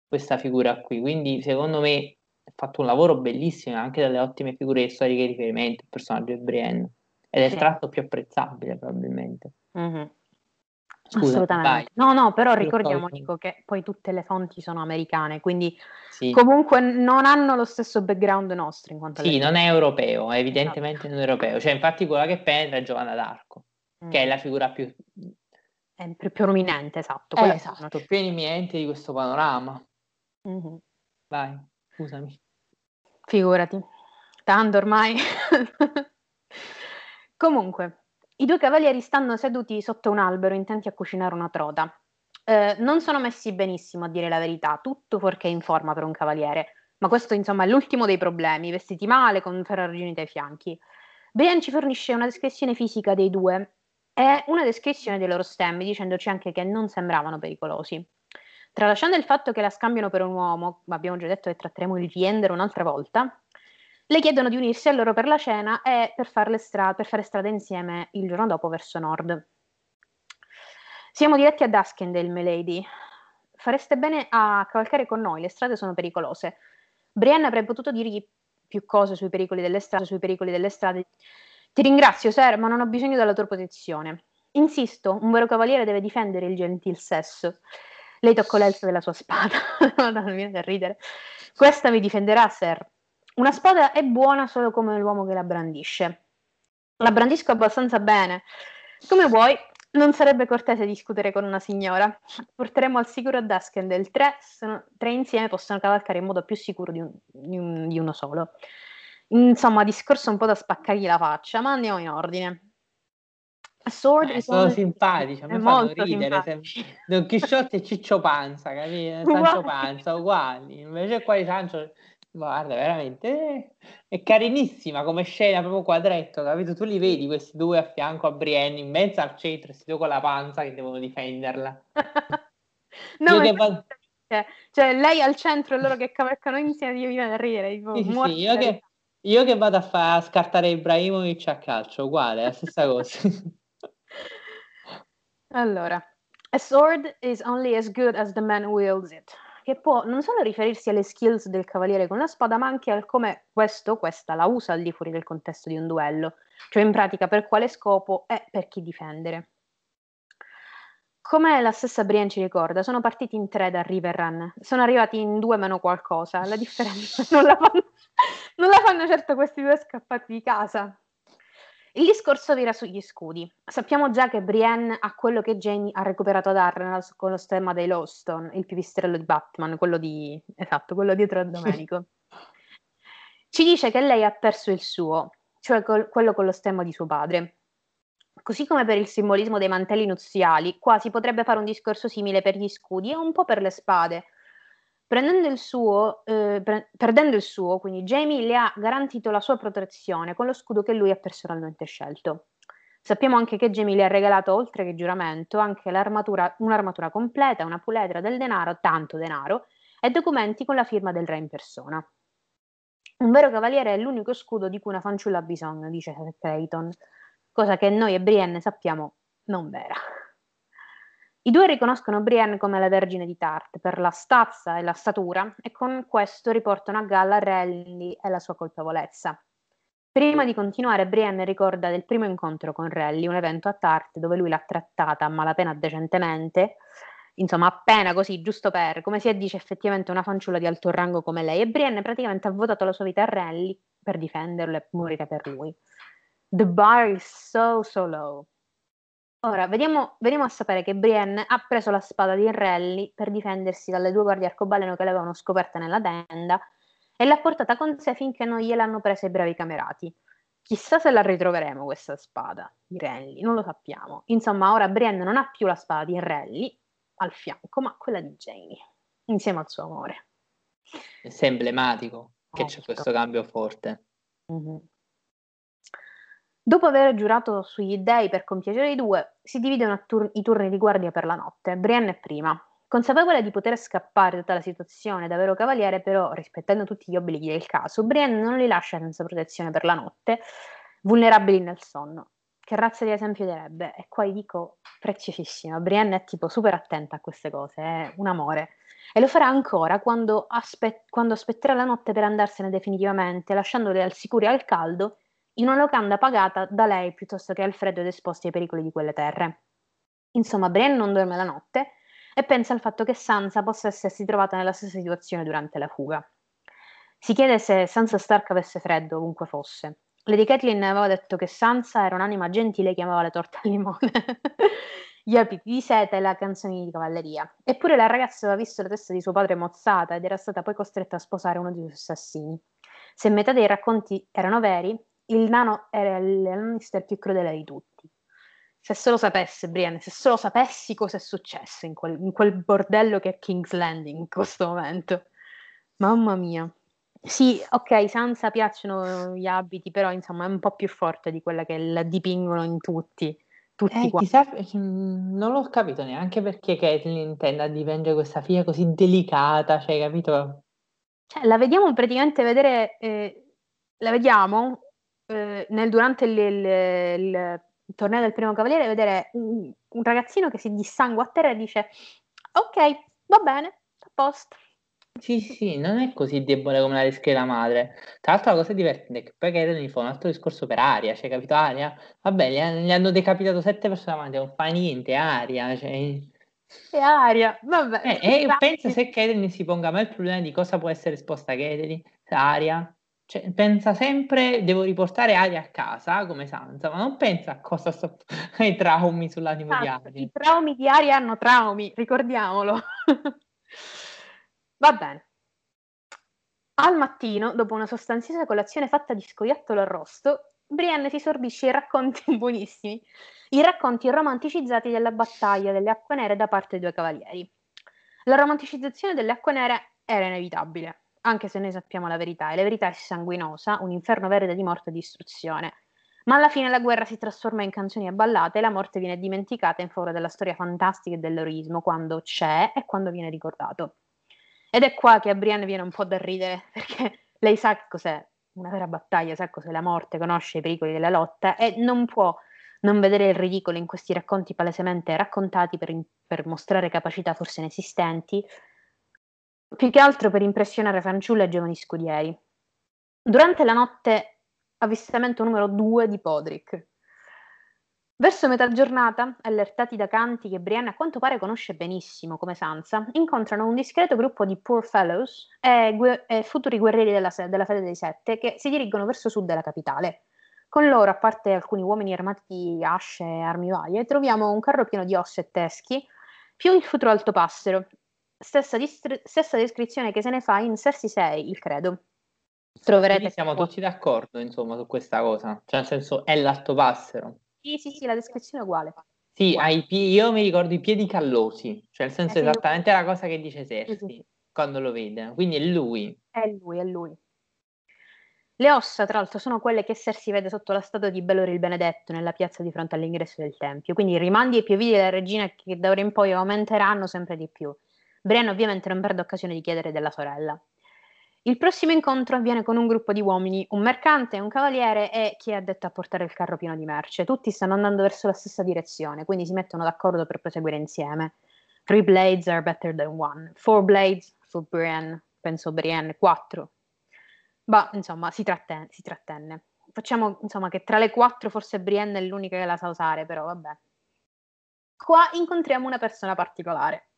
B: questa figura qui, quindi secondo me ha fatto un lavoro bellissimo, anche delle ottime figure storiche di riferimento, il personaggio di Brienne, ed è il tratto più apprezzabile probabilmente.
A: Mm-hmm. Scusa, Assolutamente. Vai. No, no, però ricordiamo Nico, che poi tutte le fonti sono americane, quindi sì. comunque non hanno lo stesso background nostro in quanto
B: Sì, non è europeo, è evidentemente esatto. non europeo. Cioè, infatti quella che penetra è Giovanna d'Arco, mm. che è la figura più...
A: È più prominente, esatto.
B: Eh, esatto, più eminente di questo panorama. Mm-hmm. Vai, scusami.
A: Figurati. Tanto ormai. Comunque, i due cavalieri stanno seduti sotto un albero intenti a cucinare una trota. Eh, non sono messi benissimo, a dire la verità, tutto fuorché in forma per un cavaliere, ma questo insomma è l'ultimo dei problemi, vestiti male, con ferragini ai fianchi. Brian ci fornisce una descrizione fisica dei due e una descrizione dei loro stemmi, dicendoci anche che non sembravano pericolosi. Tralasciando il fatto che la scambiano per un uomo, ma abbiamo già detto che tratteremo il Viender un'altra volta, le chiedono di unirsi a loro per la cena e per, stra- per fare strada insieme il giorno dopo verso nord. Siamo diretti a Duskendale, milady. Fareste bene a cavalcare con noi, le strade sono pericolose. Brienne avrebbe potuto dirgli più cose sui pericoli delle strade, sui pericoli delle strade. Ti ringrazio, Sir, ma non ho bisogno della tua protezione. Insisto, un vero cavaliere deve difendere il gentil sesso. Lei toccò l'elfo della sua spada. non mi viene da ridere. Questa mi difenderà, Sir. Una spada è buona solo come l'uomo che la brandisce. La brandisco abbastanza bene. Come vuoi, non sarebbe cortese discutere con una signora. Porteremo al sicuro a Duskendale. Tre, sono, tre insieme possono cavalcare in modo più sicuro di, un, di, un, di uno solo. Insomma, discorso un po' da spaccargli la faccia, ma andiamo in ordine.
B: Sword eh, sono simpatici, a me fanno ridere. Don Chisciotte e Ciccio Panza, capito? Sancio Panza, uguali. Invece qua di Sancio, guarda, veramente è carinissima come scena, proprio quadretto, capito? Tu li vedi questi due a fianco a Brienne, in mezzo al centro, questi due con la panza che devono difenderla.
A: no, che va... cioè, lei al centro e loro che cavalcano insieme, io mi viene a ridere. Tipo,
B: sì, sì, io, che, io che vado a, fa- a scartare Ibrahimovic a calcio, uguale, la stessa cosa.
A: Allora, a sword is only as good as the man wields it, che può non solo riferirsi alle skills del cavaliere con la spada, ma anche al come questo, questa la usa al di fuori del contesto di un duello, cioè in pratica per quale scopo e per chi difendere. Come la stessa Brienne ci ricorda, sono partiti in tre da River Run, sono arrivati in due meno qualcosa, la differenza non la fanno, non la fanno certo questi due scappati di casa. Il discorso vira sugli scudi. Sappiamo già che Brienne ha quello che Jamie ha recuperato ad Arna con lo stemma dei Lawstone, il pipistrello di Batman, quello di... esatto, quello dietro a Domenico. Ci dice che lei ha perso il suo, cioè col, quello con lo stemma di suo padre. Così come per il simbolismo dei mantelli nuziali, qua si potrebbe fare un discorso simile per gli scudi e un po' per le spade, Prendendo il suo, eh, pre- perdendo il suo, quindi Jamie le ha garantito la sua protezione con lo scudo che lui ha personalmente scelto. Sappiamo anche che Jamie le ha regalato, oltre che giuramento, anche un'armatura completa, una puledra del denaro, tanto denaro, e documenti con la firma del re in persona. Un vero cavaliere è l'unico scudo di cui una fanciulla ha bisogno, dice Clayton, cosa che noi e Brienne sappiamo non vera. I due riconoscono Brienne come la Vergine di Tart per la stazza e la statura e con questo riportano a galla Rally e la sua colpevolezza. Prima di continuare, Brienne ricorda del primo incontro con Rally, un evento a Tart dove lui l'ha trattata a malapena decentemente, insomma appena così, giusto per, come si dice effettivamente una fanciulla di alto rango come lei, e Brienne praticamente ha votato la sua vita a Rally per difenderlo e morire per lui. The bar is so so low. Ora, vediamo, veniamo a sapere che Brienne ha preso la spada di Rally per difendersi dalle due guardie arcobaleno che l'avevano scoperta nella tenda e l'ha portata con sé finché non gliel'hanno presa i bravi camerati. Chissà se la ritroveremo questa spada di Renly, non lo sappiamo. Insomma, ora Brienne non ha più la spada di Renly al fianco, ma quella di Jamie, insieme al suo amore.
B: È emblematico che oh, c'è certo. questo cambio forte. Mm-hmm.
A: Dopo aver giurato sugli dei per compiacere i due, si dividono tur- i turni di guardia per la notte. Brienne è prima. Consapevole di poter scappare dalla situazione da vero cavaliere, però rispettando tutti gli obblighi del caso, Brienne non li lascia senza protezione per la notte, vulnerabili nel sonno. Che razza di esempio darebbe? E qua gli dico preziosissima. Brienne è tipo super attenta a queste cose, è un amore. E lo farà ancora quando, aspe- quando aspetterà la notte per andarsene definitivamente, lasciandole al sicuro e al caldo in una locanda pagata da lei piuttosto che al freddo ed esposti ai pericoli di quelle terre. Insomma, Brienne non dorme la notte e pensa al fatto che Sansa possa essersi trovata nella stessa situazione durante la fuga. Si chiede se Sansa Stark avesse freddo ovunque fosse. Lady Catelyn aveva detto che Sansa era un'anima gentile che amava le torte al limone, gli abiti di seta e le canzoni di cavalleria. Eppure la ragazza aveva visto la testa di suo padre mozzata ed era stata poi costretta a sposare uno dei suoi assassini. Se metà dei racconti erano veri, il nano era il Lannister più crudele di tutti. Se solo sapesse, Brienne, se solo sapessi cosa è successo in quel, in quel bordello che è King's Landing in questo momento. Mamma mia. Sì, ok, Sansa piacciono gli abiti, però insomma è un po' più forte di quella che la dipingono in tutti. tutti
B: eh, chissà, mm, non l'ho capito neanche perché Caitlyn intenda dipingere questa figlia così delicata, cioè, capito?
A: Cioè, la vediamo praticamente vedere eh, la vediamo eh, nel, durante il, il, il, torneo del primo cavaliere, vedere un, un ragazzino che si dissangua a terra e dice ok, va bene, a posto.
B: Sì, sì, non è così debole come la descrive la madre. Tra l'altro la cosa divertente è che poi gli fa un altro discorso per Aria, cioè capito Aria? Vabbè, gli, gli hanno decapitato sette persone davanti, non fa niente, Aria, cioè...
A: È Aria, vabbè.
B: Eh, e pensa se Kaden si ponga mai il problema di cosa può essere esposta Kaden, Aria, cioè, pensa sempre devo riportare Aria a casa come Sansa, ma non pensa a cosa sto ai traumi sull'animo esatto, di Aria.
A: I traumi di Aria hanno traumi, ricordiamolo. Va bene. Al mattino, dopo una sostanziosa colazione fatta di scoiattolo arrosto, Brienne si sorbisce i racconti buonissimi, i racconti romanticizzati della battaglia delle acque nere da parte dei due cavalieri. La romanticizzazione delle acque nere era inevitabile, anche se noi sappiamo la verità, e la verità è sanguinosa, un inferno verde di morte e distruzione. Ma alla fine la guerra si trasforma in canzoni e ballate e la morte viene dimenticata in favore della storia fantastica e dell'eroismo quando c'è e quando viene ricordato. Ed è qua che a Brienne viene un po' da ridere, perché lei sa cos'è una vera battaglia, sa cos'è la morte, conosce i pericoli della lotta e non può non vedere il ridicolo in questi racconti palesemente raccontati per, per mostrare capacità forse inesistenti, più che altro per impressionare fanciulle e giovani scudieri. Durante la notte avvistamento numero 2 di Podrick. Verso metà giornata, allertati da canti che Brienne a quanto pare conosce benissimo come Sansa, incontrano un discreto gruppo di poor fellows e, gu- e futuri guerrieri della, della, fede dei Sette che si dirigono verso sud della capitale. Con loro, a parte alcuni uomini armati di asce e armi varie, troviamo un carro pieno di ossa e teschi, più il futuro altopassero. Stessa, distri- stessa descrizione che se ne fa in Cersei 6, il credo.
B: Troverete Quindi siamo tutti d'accordo, insomma, su questa cosa. Cioè, nel senso, è l'altopassero.
A: Sì, sì, sì, la descrizione è uguale.
B: Sì, uguale. Pie- io mi ricordo i piedi callosi, cioè nel senso eh, sì, esattamente la cosa che dice Cersei sì, sì. quando lo vede, quindi è lui.
A: È lui, è lui. Le ossa, tra l'altro, sono quelle che Cersei vede sotto la statua di Belor il Benedetto nella piazza di fronte all'ingresso del tempio. Quindi i rimandi e i piovidi della regina che da ora in poi aumenteranno sempre di più. Brienne ovviamente non perde occasione di chiedere della sorella. Il prossimo incontro avviene con un gruppo di uomini, un mercante, un cavaliere e chi è addetto a portare il carro pieno di merce. Tutti stanno andando verso la stessa direzione, quindi si mettono d'accordo per proseguire insieme. Three blades are better than one. Four blades for Brienne, penso Brienne, quattro. Ma insomma, si, trattenne, si trattenne. Facciamo insomma che tra le quattro forse Brienne è l'unica che la sa usare, però vabbè. Qua incontriamo una persona particolare.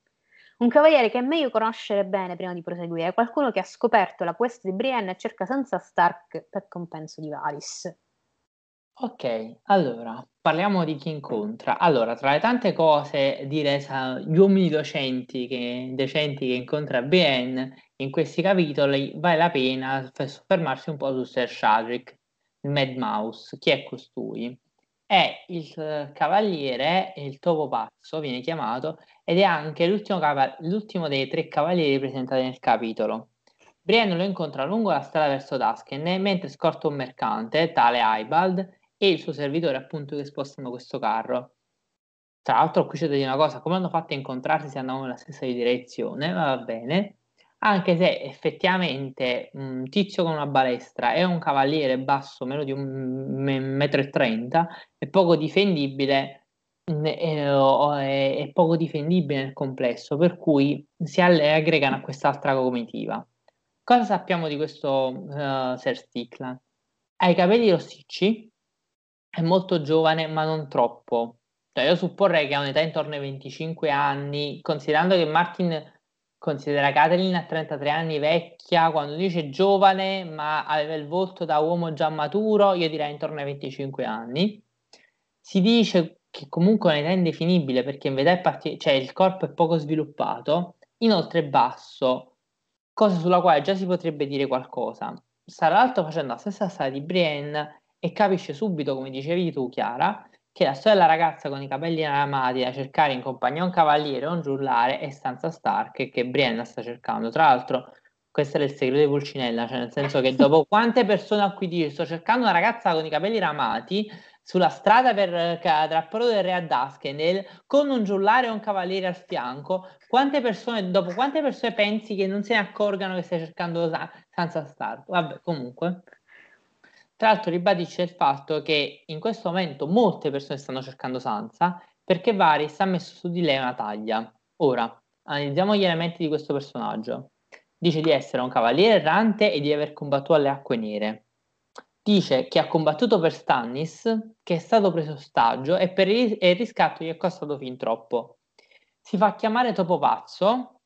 A: Un cavaliere che è meglio conoscere bene prima di proseguire, qualcuno che ha scoperto la quest di Brienne e cerca senza Stark per compenso di Varys.
B: Ok, allora parliamo di chi incontra. Allora, tra le tante cose di resa gli uomini docenti che, decenti che incontra Brienne, in questi capitoli vale la pena soffermarsi un po' su Ser Shadrick, il Mad Mouse. Chi è costui? È il cavaliere, il topo pazzo viene chiamato, ed è anche l'ultimo, cav- l'ultimo dei tre cavalieri presentati nel capitolo. Brienne lo incontra lungo la strada verso Tusken mentre scorta un mercante, tale Aibald, e il suo servitore appunto che spostano questo carro. Tra l'altro qui c'è da dire una cosa, come hanno fatto a incontrarsi se andavano nella stessa direzione, va bene, anche se effettivamente un tizio con una balestra e un cavaliere basso meno di un e trenta è poco difendibile è, è, poco difendibile nel complesso, per cui si aggregano a quest'altra comitiva. Cosa sappiamo di questo uh, Sir Stickland? Ha i capelli rossicci, è molto giovane, ma non troppo. Cioè, io supporrei che ha un'età intorno ai 25 anni, considerando che Martin considera Kathleen a 33 anni vecchia, quando dice giovane, ma aveva il volto da uomo già maturo, io direi intorno ai 25 anni. Si dice che comunque è un'età indefinibile perché in verità parti- cioè il corpo è poco sviluppato, inoltre è basso, cosa sulla quale già si potrebbe dire qualcosa. Sta l'altro facendo la stessa storia di Brienne e capisce subito, come dicevi tu, Chiara, che la storia della ragazza con i capelli inamati da cercare in compagnia un cavaliere o un giullare è Stanza Stark che Brienne sta cercando. Tra l'altro, questo era il segreto di Pulcinella, cioè nel senso che dopo quante persone a cui dire sto cercando una ragazza con i capelli ramati, sulla strada per tra Prodo del Re a Duskendale con un giullare e un cavaliere al fianco, quante persone, dopo quante persone pensi che non se ne accorgano che stai cercando Sansa Stark? Vabbè, comunque. Tra l'altro ribadisce il fatto che in questo momento molte persone stanno cercando Sansa perché Varys ha messo su di lei una taglia. Ora, analizziamo gli elementi di questo personaggio. Dice di essere un cavaliere errante e di aver combattuto alle acque nere. Dice che ha combattuto per Stannis, che è stato preso ostaggio e per il, riscatto gli è costato fin troppo. Si fa chiamare Topo Pazzo,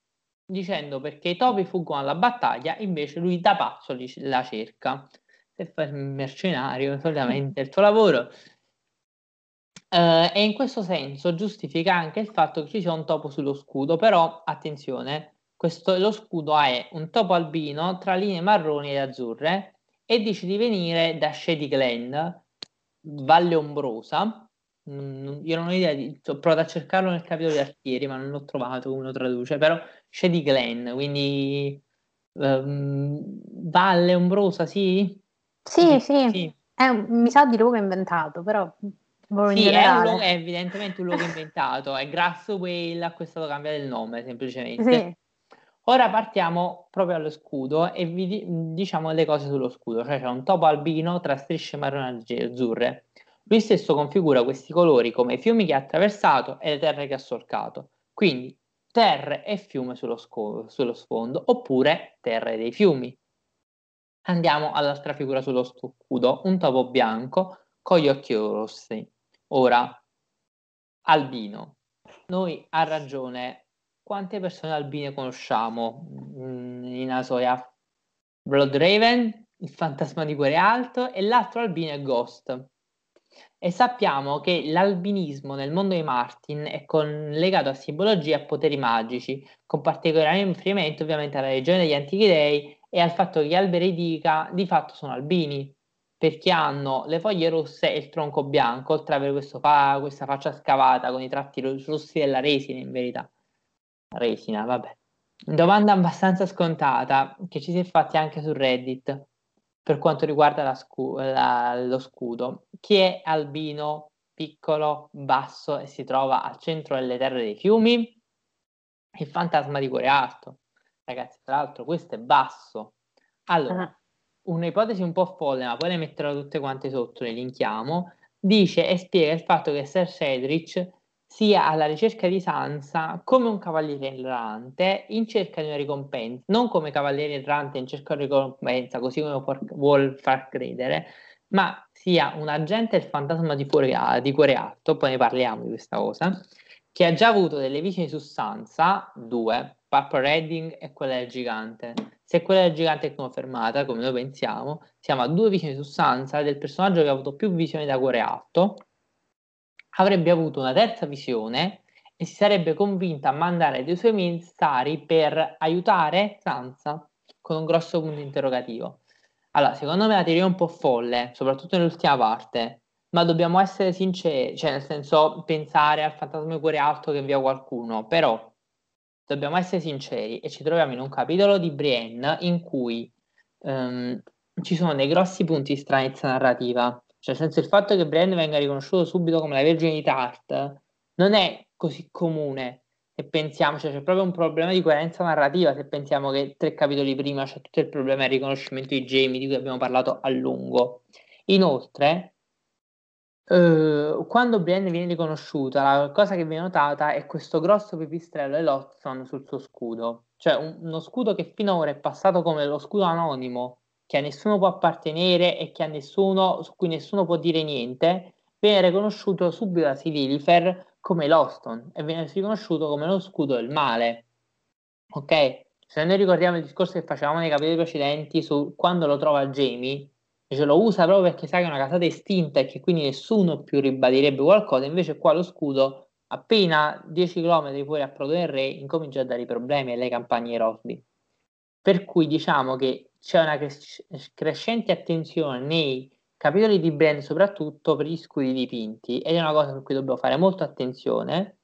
B: dicendo perché i topi fuggono alla battaglia, invece lui da pazzo li, la cerca. Se fai il mercenario, solitamente il tuo lavoro. Uh, e in questo senso giustifica anche il fatto che ci sia un topo sullo scudo, però attenzione, questo, lo scudo è un topo albino tra linee marroni ed azzurre e dice di venire da Shady Glen, Valle Ombrosa. Mm, io non ho idea, di, ho provato a cercarlo nel capitolo di artieri, ma non l'ho trovato come lo traduce, però Shady Glen, quindi um, Valle Ombrosa, sì?
A: Sì, sì, sì. È un, mi sa di luogo inventato, però
B: sì, è, un luogo, è, evidentemente un luogo inventato, è Grass Whale, a cui è stato cambiato il nome semplicemente. Sì. Ora partiamo proprio allo scudo e vi diciamo le cose sullo scudo, cioè c'è un topo albino tra strisce marroni e azzurre. Lui stesso configura questi colori come i fiumi che ha attraversato e le terre che ha solcato. Quindi terre e fiume sullo, sco- sullo sfondo, oppure terre dei fiumi. Andiamo all'altra figura sullo scudo, un topo bianco con gli occhi rossi. Ora, albino. Noi ha ragione. Quante persone albine conosciamo mm, in Asoya? Blood Raven, il fantasma di cuore alto e l'altro albino è Ghost. E sappiamo che l'albinismo nel mondo di Martin è collegato a simbologie e a poteri magici, con particolare riferimento ovviamente alla regione degli antichi dei e al fatto che gli alberi di Ica di fatto sono albini perché hanno le foglie rosse e il tronco bianco, oltre ad avere fa- questa faccia scavata con i tratti rossi della resina, in verità. Resina, vabbè. Domanda abbastanza scontata, che ci si è fatti anche su Reddit, per quanto riguarda scu- la, lo scudo. Chi è albino, piccolo, basso e si trova al centro delle terre dei fiumi? Il fantasma di cuore alto. Ragazzi, tra l'altro questo è basso. Allora, ah. un'ipotesi un po' folle, ma poi le metterò tutte quante sotto, le linkiamo, dice e spiega il fatto che Ser Cedric sia alla ricerca di Sansa come un cavaliere errante in cerca di una ricompensa, non come cavaliere errante in cerca di una ricompensa, così come vuol far credere, ma sia un agente del fantasma di cuore, di cuore alto, poi ne parliamo di questa cosa, che ha già avuto delle visioni su Sansa, due, Papa Redding e quella del gigante. Se quella del gigante è confermata, come noi pensiamo, siamo a due visioni su Sansa del personaggio che ha avuto più visioni da cuore alto, avrebbe avuto una terza visione e si sarebbe convinta a mandare dei suoi emissari per aiutare Sansa con un grosso punto interrogativo. Allora, secondo me la teoria è un po' folle, soprattutto nell'ultima parte, ma dobbiamo essere sinceri, cioè nel senso pensare al fantasma di cuore alto che via qualcuno, però dobbiamo essere sinceri e ci troviamo in un capitolo di Brienne in cui um, ci sono dei grossi punti di stranezza narrativa. Cioè, senza il fatto che Brienne venga riconosciuto subito come la Vergine di Tart, non è così comune. Se pensiamo, cioè, c'è proprio un problema di coerenza narrativa. Se pensiamo che tre capitoli prima c'è tutto il problema del riconoscimento di Jamie, di cui abbiamo parlato a lungo. Inoltre, Uh, quando Brienne viene riconosciuta, la cosa che viene notata è questo grosso pipistrello Elotson sul suo scudo, cioè un, uno scudo che finora è passato come lo scudo anonimo, che a nessuno può appartenere e nessuno, su cui nessuno può dire niente, viene riconosciuto subito da Sidilifer come Loston e viene riconosciuto come lo scudo del male. Ok? Se noi ricordiamo il discorso che facevamo nei capitoli precedenti su quando lo trova Jamie, ce lo usa proprio perché sa che è una casata estinta e che quindi nessuno più ribadirebbe qualcosa, invece qua lo scudo appena 10 km fuori a Proto del Re incomincia a dare problemi alle campagne Rosby. Per cui diciamo che c'è una cres- crescente attenzione nei capitoli di brand soprattutto per gli scudi dipinti ed è una cosa su cui dobbiamo fare molta attenzione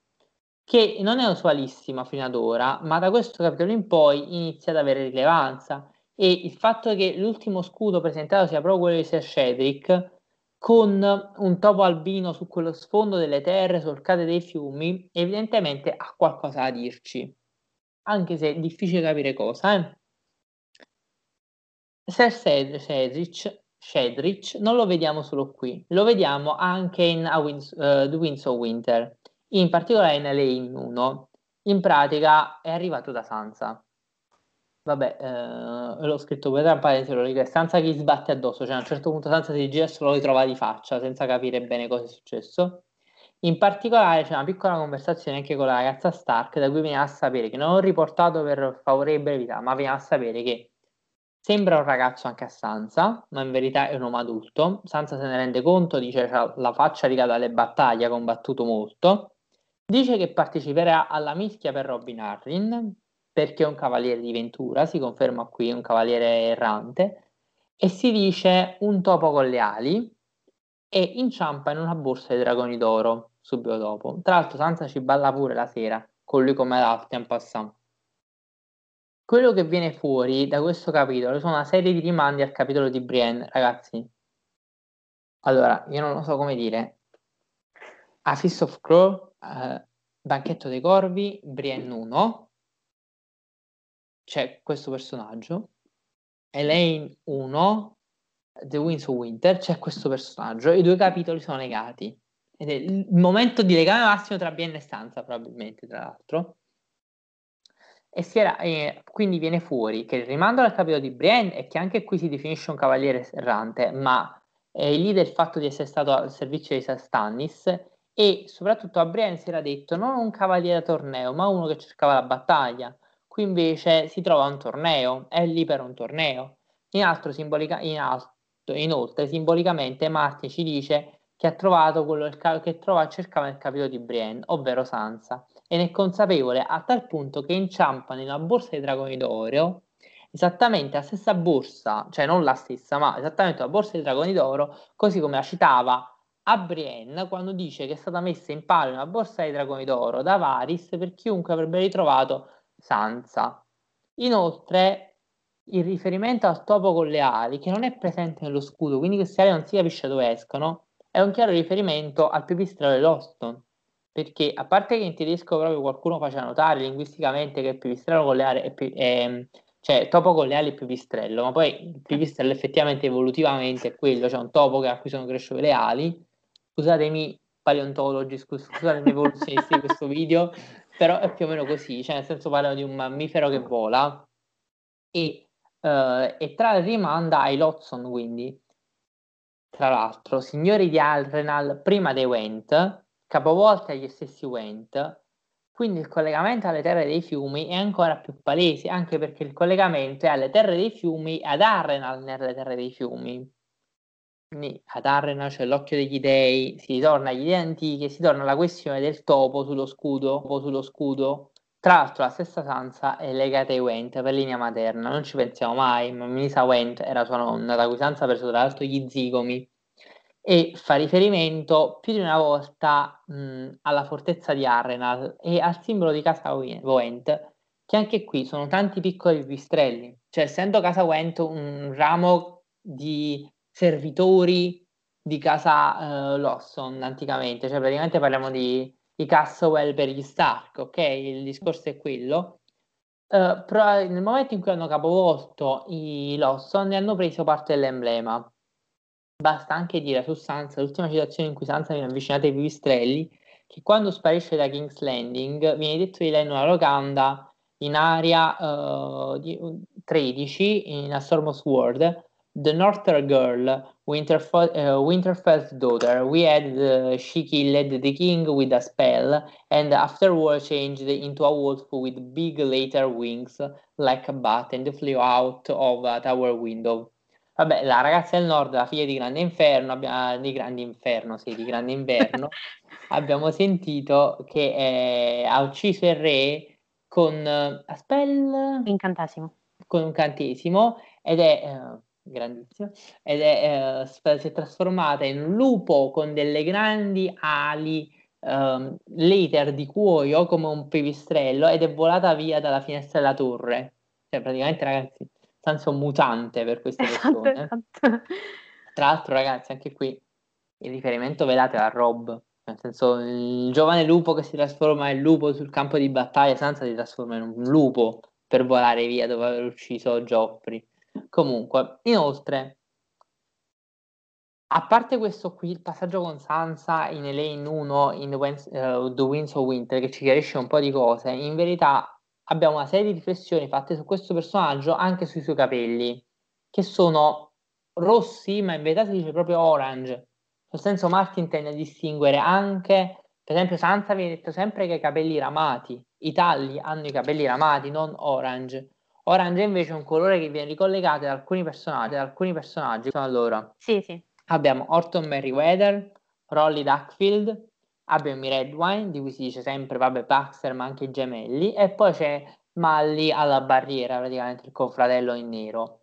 B: che non è usualissima fino ad ora ma da questo capitolo in poi inizia ad avere rilevanza e il fatto che l'ultimo scudo presentato sia proprio quello di Sir Cedric con un topo albino su quello sfondo delle terre solcate dei fiumi evidentemente ha qualcosa da dirci anche se è difficile capire cosa eh? Sir Cedric Shedrich non lo vediamo solo qui, lo vediamo anche in Winds, uh, The Winds of Winter, in particolare in Lane 1. In pratica è arrivato da Sansa. Vabbè, eh, l'ho scritto poi tra parentesi, lo ricordo, Sansa che gli sbatte addosso, cioè a un certo punto Sansa si gira e se lo ritrova di faccia senza capire bene cosa è successo. In particolare c'è una piccola conversazione anche con la ragazza Stark da cui viene a sapere che non ho riportato per favore di brevità, ma viene a sapere che Sembra un ragazzo anche a Sansa, ma in verità è un uomo adulto. Sansa se ne rende conto, dice che la faccia rigata alle battaglie, ha combattuto molto. Dice che parteciperà alla mischia per Robin Arryn, perché è un cavaliere di Ventura, si conferma qui, un cavaliere errante, e si dice un topo con le ali e inciampa in una borsa di dragoni d'oro subito dopo. Tra l'altro Sansa ci balla pure la sera, con lui come l'altro in passato quello che viene fuori da questo capitolo sono una serie di rimandi al capitolo di Brienne, ragazzi. Allora, io non lo so come dire. A Fist of Crow, uh, Banchetto dei Corvi, Brienne 1, c'è questo personaggio. Elaine 1, The Winds of Winter, c'è questo personaggio. I due capitoli sono legati. Ed è il momento di legame massimo tra Brienne e Stanza, probabilmente, tra l'altro. E era, eh, quindi viene fuori che il rimando al capitolo di Brienne è che anche qui si definisce un cavaliere errante, ma è lì del fatto di essere stato al servizio di Stannis e soprattutto a Brienne si era detto non un cavaliere a torneo, ma uno che cercava la battaglia. Qui invece si trova un torneo, è lì per un torneo. In altro, simbolica, in alto, inoltre, simbolicamente Martin ci dice che ha trovato quello che trova, cercava nel capitolo di Brienne, ovvero Sansa e ne è consapevole a tal punto che inciampa nella borsa dei dragoni d'oro esattamente la stessa borsa, cioè non la stessa, ma esattamente la borsa dei dragoni d'oro, così come la citava a Brienne quando dice che è stata messa in palio una borsa dei dragoni d'oro da Varys per chiunque avrebbe ritrovato Sansa. Inoltre, il riferimento al topo con le ali, che non è presente nello scudo, quindi queste ali non si capisce dove escono, è un chiaro riferimento al pipistrello dell'Oston perché a parte che in tedesco proprio qualcuno faceva notare linguisticamente che il pipistrello con le ali è, più, è cioè topo con le ali è pipistrello, ma poi il pipistrello effettivamente evolutivamente è quello, cioè un topo a cui sono cresciute le ali. Scusatemi paleontologi, scus- scusatemi evoluzionisti di questo video, però è più o meno così, cioè nel senso parliamo di un mammifero che vola e, uh, e tra rimanda ai Lotson quindi, tra l'altro, signori di Alrenal prima dei Went, capovolte agli stessi Went, quindi il collegamento alle terre dei fiumi è ancora più palese, anche perché il collegamento è alle terre dei fiumi ad Arrenal nelle terre dei fiumi. Quindi ad Arrenal c'è l'occhio degli dei, si ritorna agli dei antichi si torna alla questione del topo sullo scudo, topo sullo scudo. Tra l'altro la stessa Sansa è legata ai Went per linea materna, non ci pensiamo mai, ma Misa Went era sua nonna, da cui Sansa ha preso tra l'altro gli zigomi e fa riferimento più di una volta mh, alla fortezza di Arrenal e al simbolo di Casa Went, che anche qui sono tanti piccoli pipistrelli, cioè essendo Casa Went un ramo di servitori di Casa uh, Lawson anticamente, cioè praticamente parliamo di, di Castlewell per gli Stark, ok? Il discorso è quello. Uh, però nel momento in cui hanno capovolto i Lawson ne hanno preso parte dell'emblema Basta anche dire su Sansa, l'ultima citazione in cui Sansa viene avvicinata ai pipistrelli, che quando sparisce da King's Landing viene detto di lei in una locanda in area uh, di, 13 in A Storm of Sword, The Northern Girl, Winterfell, uh, Winterfell's daughter, we had uh, she killed the king with a spell and afterward changed into a wolf with big later wings like a bat and flew out of a tower window. Vabbè, la ragazza del nord, la figlia di Grande Inferno, abbiamo, di Grande Inferno, sì, di Grande Inverno, abbiamo sentito che eh, ha ucciso il re con uh, a spell...
A: Incantesimo.
B: Con un cantesimo ed è... Uh, grandissimo, ed è, uh, si è trasformata in un lupo con delle grandi ali um, later di cuoio come un pipistrello ed è volata via dalla finestra della torre. Cioè, praticamente, ragazzi, senso mutante per queste esatto, persone. Esatto. Tra l'altro, ragazzi, anche qui il riferimento velate a Rob, nel senso il giovane lupo che si trasforma in lupo sul campo di battaglia, Sansa si trasforma in un lupo per volare via dopo aver ucciso Geoffrey. Comunque, inoltre, a parte questo qui, il passaggio con Sansa in Elaine 1 in The, Winds, uh, The Winds of Winter che ci chiarisce un po' di cose, in verità abbiamo una serie di riflessioni fatte su questo personaggio anche sui suoi capelli, che sono rossi, ma in verità si dice proprio orange. Nel senso Martin tende a distinguere anche, per esempio Sansa viene detto sempre che ha i capelli ramati, i talli hanno i capelli ramati, non orange. Orange invece è un colore che viene ricollegato ad alcuni personaggi, ad alcuni personaggi. Allora,
A: sì, sì
B: abbiamo Orton Merriweather, Rolly Duckfield, abbiamo i Redwine, di cui si dice sempre, vabbè, Baxter, ma anche i gemelli, e poi c'è Malli alla barriera, praticamente il confratello in nero.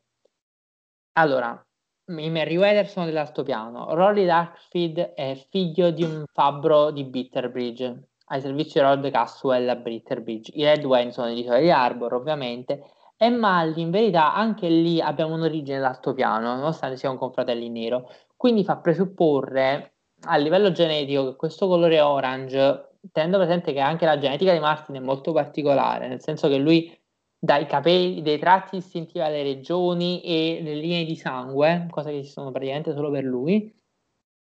B: Allora, i Merriweather sono dell'altopiano, Rolly Duckfield è figlio di un fabbro di Bitterbridge, ai servizi di Rod Caswell a Bitterbridge. I Redwine sono di di Arbor, ovviamente, e Malli, in verità, anche lì abbiamo un'origine d'altopiano, nonostante sia un confratello in nero. Quindi fa presupporre a livello genetico che questo colore orange, tenendo presente che anche la genetica di Martin è molto particolare, nel senso che lui dà i capelli, dei tratti distintivi alle regioni e le linee di sangue, cosa che ci sono praticamente solo per lui,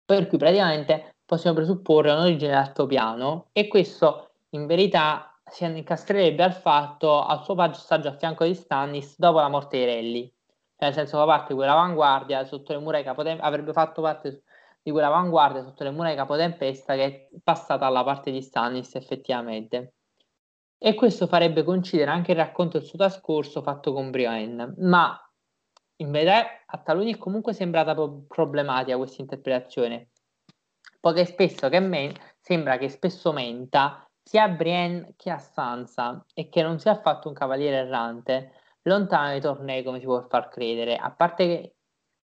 B: per cui praticamente possiamo presupporre un'origine d'altopiano e questo in verità si incastrerebbe al fatto al suo passaggio a fianco di Stannis dopo la morte di Relly nel senso fa parte di quell'avanguardia sotto le mura di Capotempesta, avrebbe fatto parte di quell'avanguardia sotto le mura di Capotempesta che è passata alla parte di Stannis effettivamente. E questo farebbe coincidere anche il racconto del suo trascorso fatto con Brienne, ma in verità a taluni è comunque sembrata pro- problematica questa interpretazione, poiché spesso che men- sembra che spesso menta sia a Brienne che a Sansa e che non sia affatto un cavaliere errante, lontano dai tornei come si può far credere, a parte che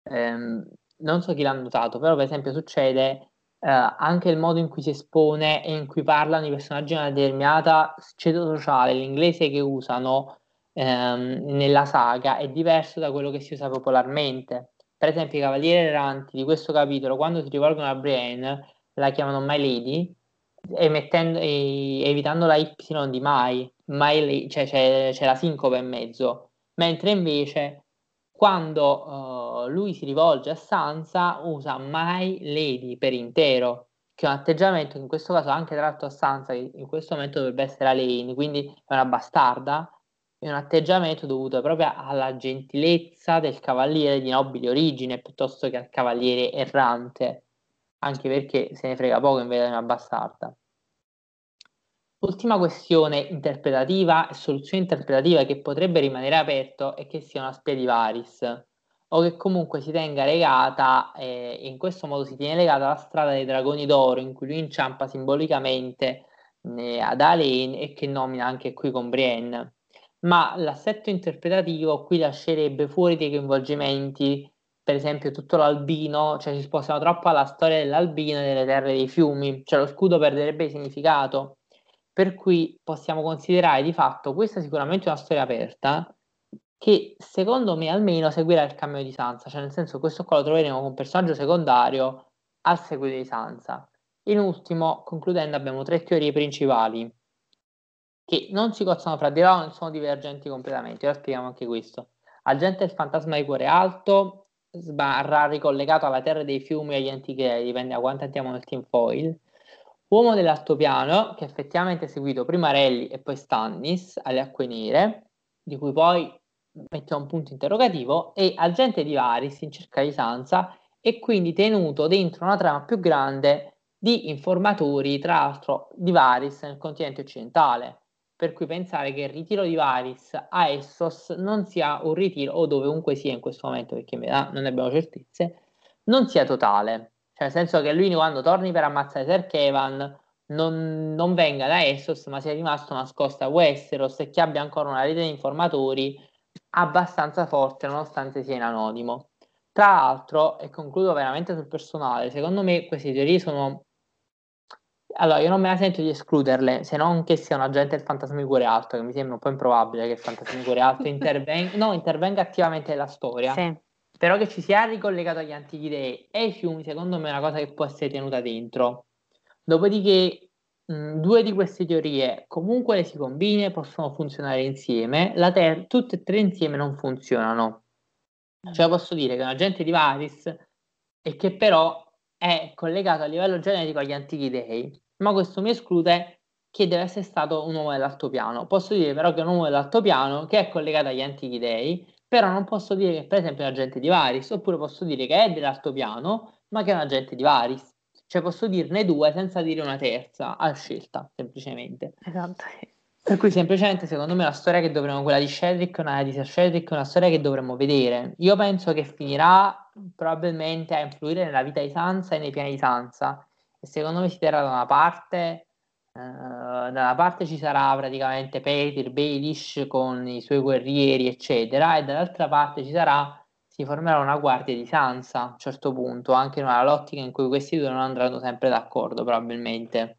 B: ehm, non so chi l'ha notato, però per esempio succede eh, anche il modo in cui si espone e in cui parlano i personaggi di una determinata ceto sociale, l'inglese che usano ehm, nella saga è diverso da quello che si usa popolarmente. Per esempio i Cavalieri Erranti di questo capitolo, quando si rivolgono a Brienne, la chiamano My Lady, emettendo, evitando la Y di mai, mai cioè c'è, c'è la sincope in mezzo, mentre invece quando uh, lui si rivolge a Sansa usa My Lady per intero, che è un atteggiamento che in questo caso anche tratto a Sansa, che in questo momento dovrebbe essere la Lane, quindi è una bastarda, è un atteggiamento dovuto proprio alla gentilezza del cavaliere di nobile origine piuttosto che al cavaliere errante anche perché se ne frega poco in verità una bastarda. Ultima questione interpretativa e soluzione interpretativa che potrebbe rimanere aperto è che sia una spia di Varis o che comunque si tenga legata, eh, in questo modo si tiene legata alla strada dei dragoni d'oro in cui lui inciampa simbolicamente eh, ad Alain e che nomina anche qui con Brienne. Ma l'assetto interpretativo qui lascerebbe fuori dei coinvolgimenti per esempio tutto l'albino, cioè ci spostano troppo alla storia dell'albino e delle terre dei fiumi, cioè lo scudo perderebbe significato, per cui possiamo considerare di fatto questa sicuramente una storia aperta che secondo me almeno seguirà il cambio di Sansa, cioè nel senso questo qua lo troveremo come personaggio secondario al seguito di Sansa. In ultimo, concludendo, abbiamo tre teorie principali che non si cozzano fra di loro, non sono divergenti completamente. Ora spieghiamo anche questo. Agente del fantasma di cuore alto sbarra ricollegato alla terra dei fiumi e agli antichi dipende da quanto andiamo nel team foil. Uomo dell'altopiano, che effettivamente ha seguito prima Rally e poi Stannis alle acque nere, di cui poi mettiamo un punto interrogativo, e agente di Varis in cerca di Sansa, e quindi tenuto dentro una trama più grande di informatori, tra l'altro di Varis nel continente occidentale per cui pensare che il ritiro di Varis a Essos non sia un ritiro, o dovunque sia in questo momento, perché non ne abbiamo certezze, non sia totale. Cioè, nel senso che lui quando torni per ammazzare Ser Kevan non, non venga da Essos, ma sia rimasto nascosto a Westeros e che abbia ancora una rete di informatori abbastanza forte, nonostante sia in anonimo. Tra l'altro, e concludo veramente sul personale, secondo me queste teorie sono allora, io non me la sento di escluderle, se non che sia un agente del fantasma di cuore alto, che mi sembra un po' improbabile che il fantasma di cuore alto intervenga, no, intervenga attivamente nella storia. Sì. Però che ci sia ricollegato agli antichi dei e ai fiumi, secondo me è una cosa che può essere tenuta dentro. Dopodiché, mh, due di queste teorie comunque le si combine, possono funzionare insieme, la ter- tutte e tre insieme non funzionano. Cioè posso dire che un agente di Varis e che però è collegato a livello genetico agli antichi dei, ma questo mi esclude che deve essere stato un uomo dell'altopiano. Posso dire però che è un uomo dell'altopiano che è collegato agli antichi dei, però non posso dire che per esempio è un agente di Varis, oppure posso dire che è dell'altopiano, ma che è un agente di Varis. Cioè posso dirne due senza dire una terza, a scelta, semplicemente.
A: Esatto.
B: Per cui semplicemente secondo me la storia che dovremmo, quella di Cedric, una di Cedric, è una storia che dovremmo vedere. Io penso che finirà probabilmente a influire nella vita di Sansa e nei piani di Sansa. Secondo me si terrà da una parte Uh, da una parte ci sarà praticamente Peter Baelish con i suoi guerrieri, eccetera, e dall'altra parte ci sarà, si formerà una guardia di Sansa a un certo punto, anche in una lottica in cui questi due non andranno sempre d'accordo, probabilmente.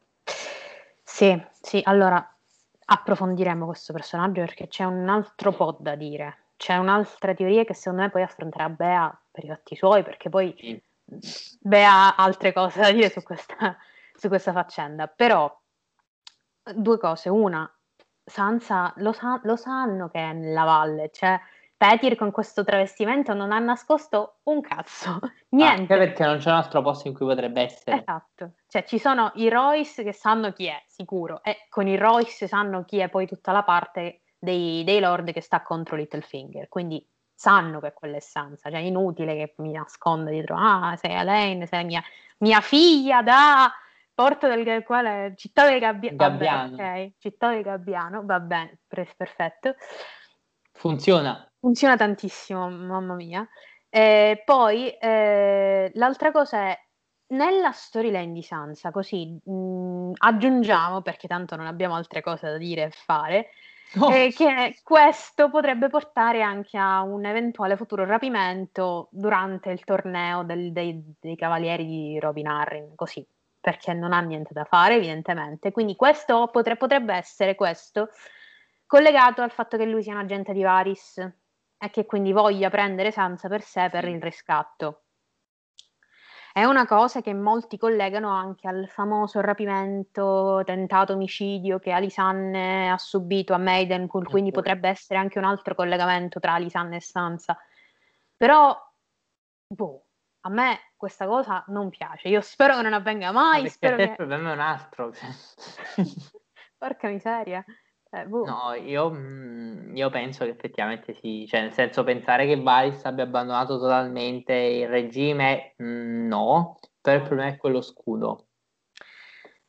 A: Sì, sì, allora approfondiremo questo personaggio perché c'è un altro po' da dire. C'è un'altra teoria che secondo me poi affronterà Bea per i fatti suoi, perché poi sì. Bea ha altre cose da dire su questa, su questa faccenda. Però due cose. Una, Sansa lo, sa- lo sanno che è nella valle, cioè Petir con questo travestimento non ha nascosto un cazzo, niente.
B: Anche perché non c'è un altro posto in cui potrebbe essere.
A: Esatto, cioè ci sono i Royce che sanno chi è, sicuro, e con i Royce sanno chi è poi tutta la parte dei, dei Lord che sta contro Littlefinger, quindi sanno che quella è Sansa, cioè è inutile che mi nasconda dietro, ah sei Elaine, sei mia, mia figlia da Porto del quale Città del Gabbia-
B: Gabbiano.
A: Vabbè, ok, Città del Gabbiano, va bene, pre- perfetto.
B: Funziona.
A: Funziona tantissimo, mamma mia. E poi eh, l'altra cosa è nella storyline di Sansa, così mh, aggiungiamo, perché tanto non abbiamo altre cose da dire e fare, oh. eh, che questo potrebbe portare anche a un eventuale futuro rapimento durante il torneo del, dei, dei, Cavalieri di Robin Arryn, così perché non ha niente da fare, evidentemente. Quindi questo potre, potrebbe essere questo collegato al fatto che lui sia un agente di Varis e che quindi voglia prendere Sansa per sé per il riscatto. È una cosa che molti collegano anche al famoso rapimento, tentato omicidio che Alisanne ha subito a Maidenpool, quindi potrebbe essere anche un altro collegamento tra Alisanne e Sansa. Però, boh, a me questa cosa non piace. Io spero che non avvenga mai.
B: No,
A: spero
B: che...
A: il
B: problema è un altro.
A: Porca miseria. Eh, boh.
B: No, io, mm, io, penso che effettivamente sì, cioè nel senso pensare che Valis abbia abbandonato totalmente il regime, mm, no, però il problema è quello scudo.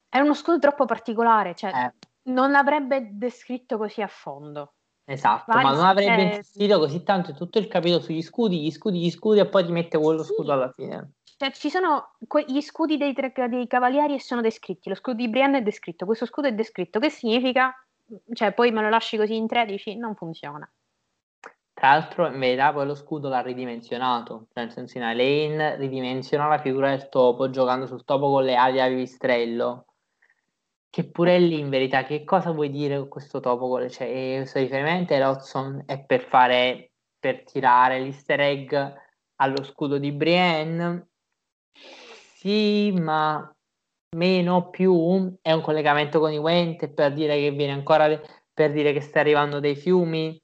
A: È uno scudo troppo particolare, cioè eh. non l'avrebbe descritto così a fondo.
B: Esatto, Valis ma non avrebbe è... insistito così tanto tutto il capitolo sugli scudi, gli scudi, gli scudi e poi ti mette quello sì. scudo alla fine.
A: Cioè, ci sono que- gli scudi dei, tre, dei cavalieri e sono descritti. Lo scudo di Brienne è descritto, questo scudo è descritto. Che significa? Cioè, poi me lo lasci così in 13? Non funziona.
B: Tra l'altro, in verità, poi lo scudo l'ha ridimensionato. Cioè, nel senso, in Elaine ridimensiona la figura del topo giocando sul topo con le ali a vivistrello. Che pure lì, in verità, che cosa vuoi dire con questo topo? Cioè, questo riferimento a Lotson è per fare, per tirare l'easter egg allo scudo di Brienne sì, ma meno più è un collegamento con i Wente per dire che viene ancora per dire che sta arrivando dei fiumi.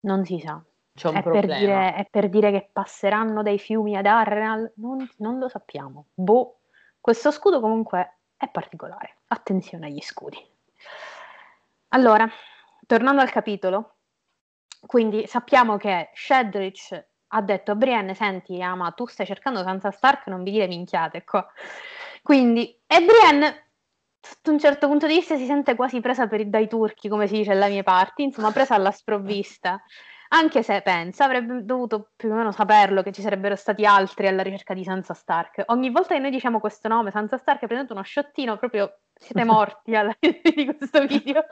A: Non si sa.
B: C'è un
A: è
B: problema.
A: Per dire, è per dire che passeranno dei fiumi ad Arrenal? Non, non lo sappiamo. Boh. Questo scudo comunque è particolare. Attenzione agli scudi. Allora, tornando al capitolo, quindi sappiamo che Shedrich ha detto a Brienne, senti Ama, tu stai cercando Sansa Stark, non vi dire minchiate qua. Quindi, e Brienne, sotto un certo punto di vista, si sente quasi presa per, dai turchi, come si dice alle mie parti, insomma, presa alla sprovvista. Anche se pensa, avrebbe dovuto più o meno saperlo che ci sarebbero stati altri alla ricerca di Sansa Stark. Ogni volta che noi diciamo questo nome, Sansa Stark, prendete uno sciottino, proprio siete morti alla fine di questo video.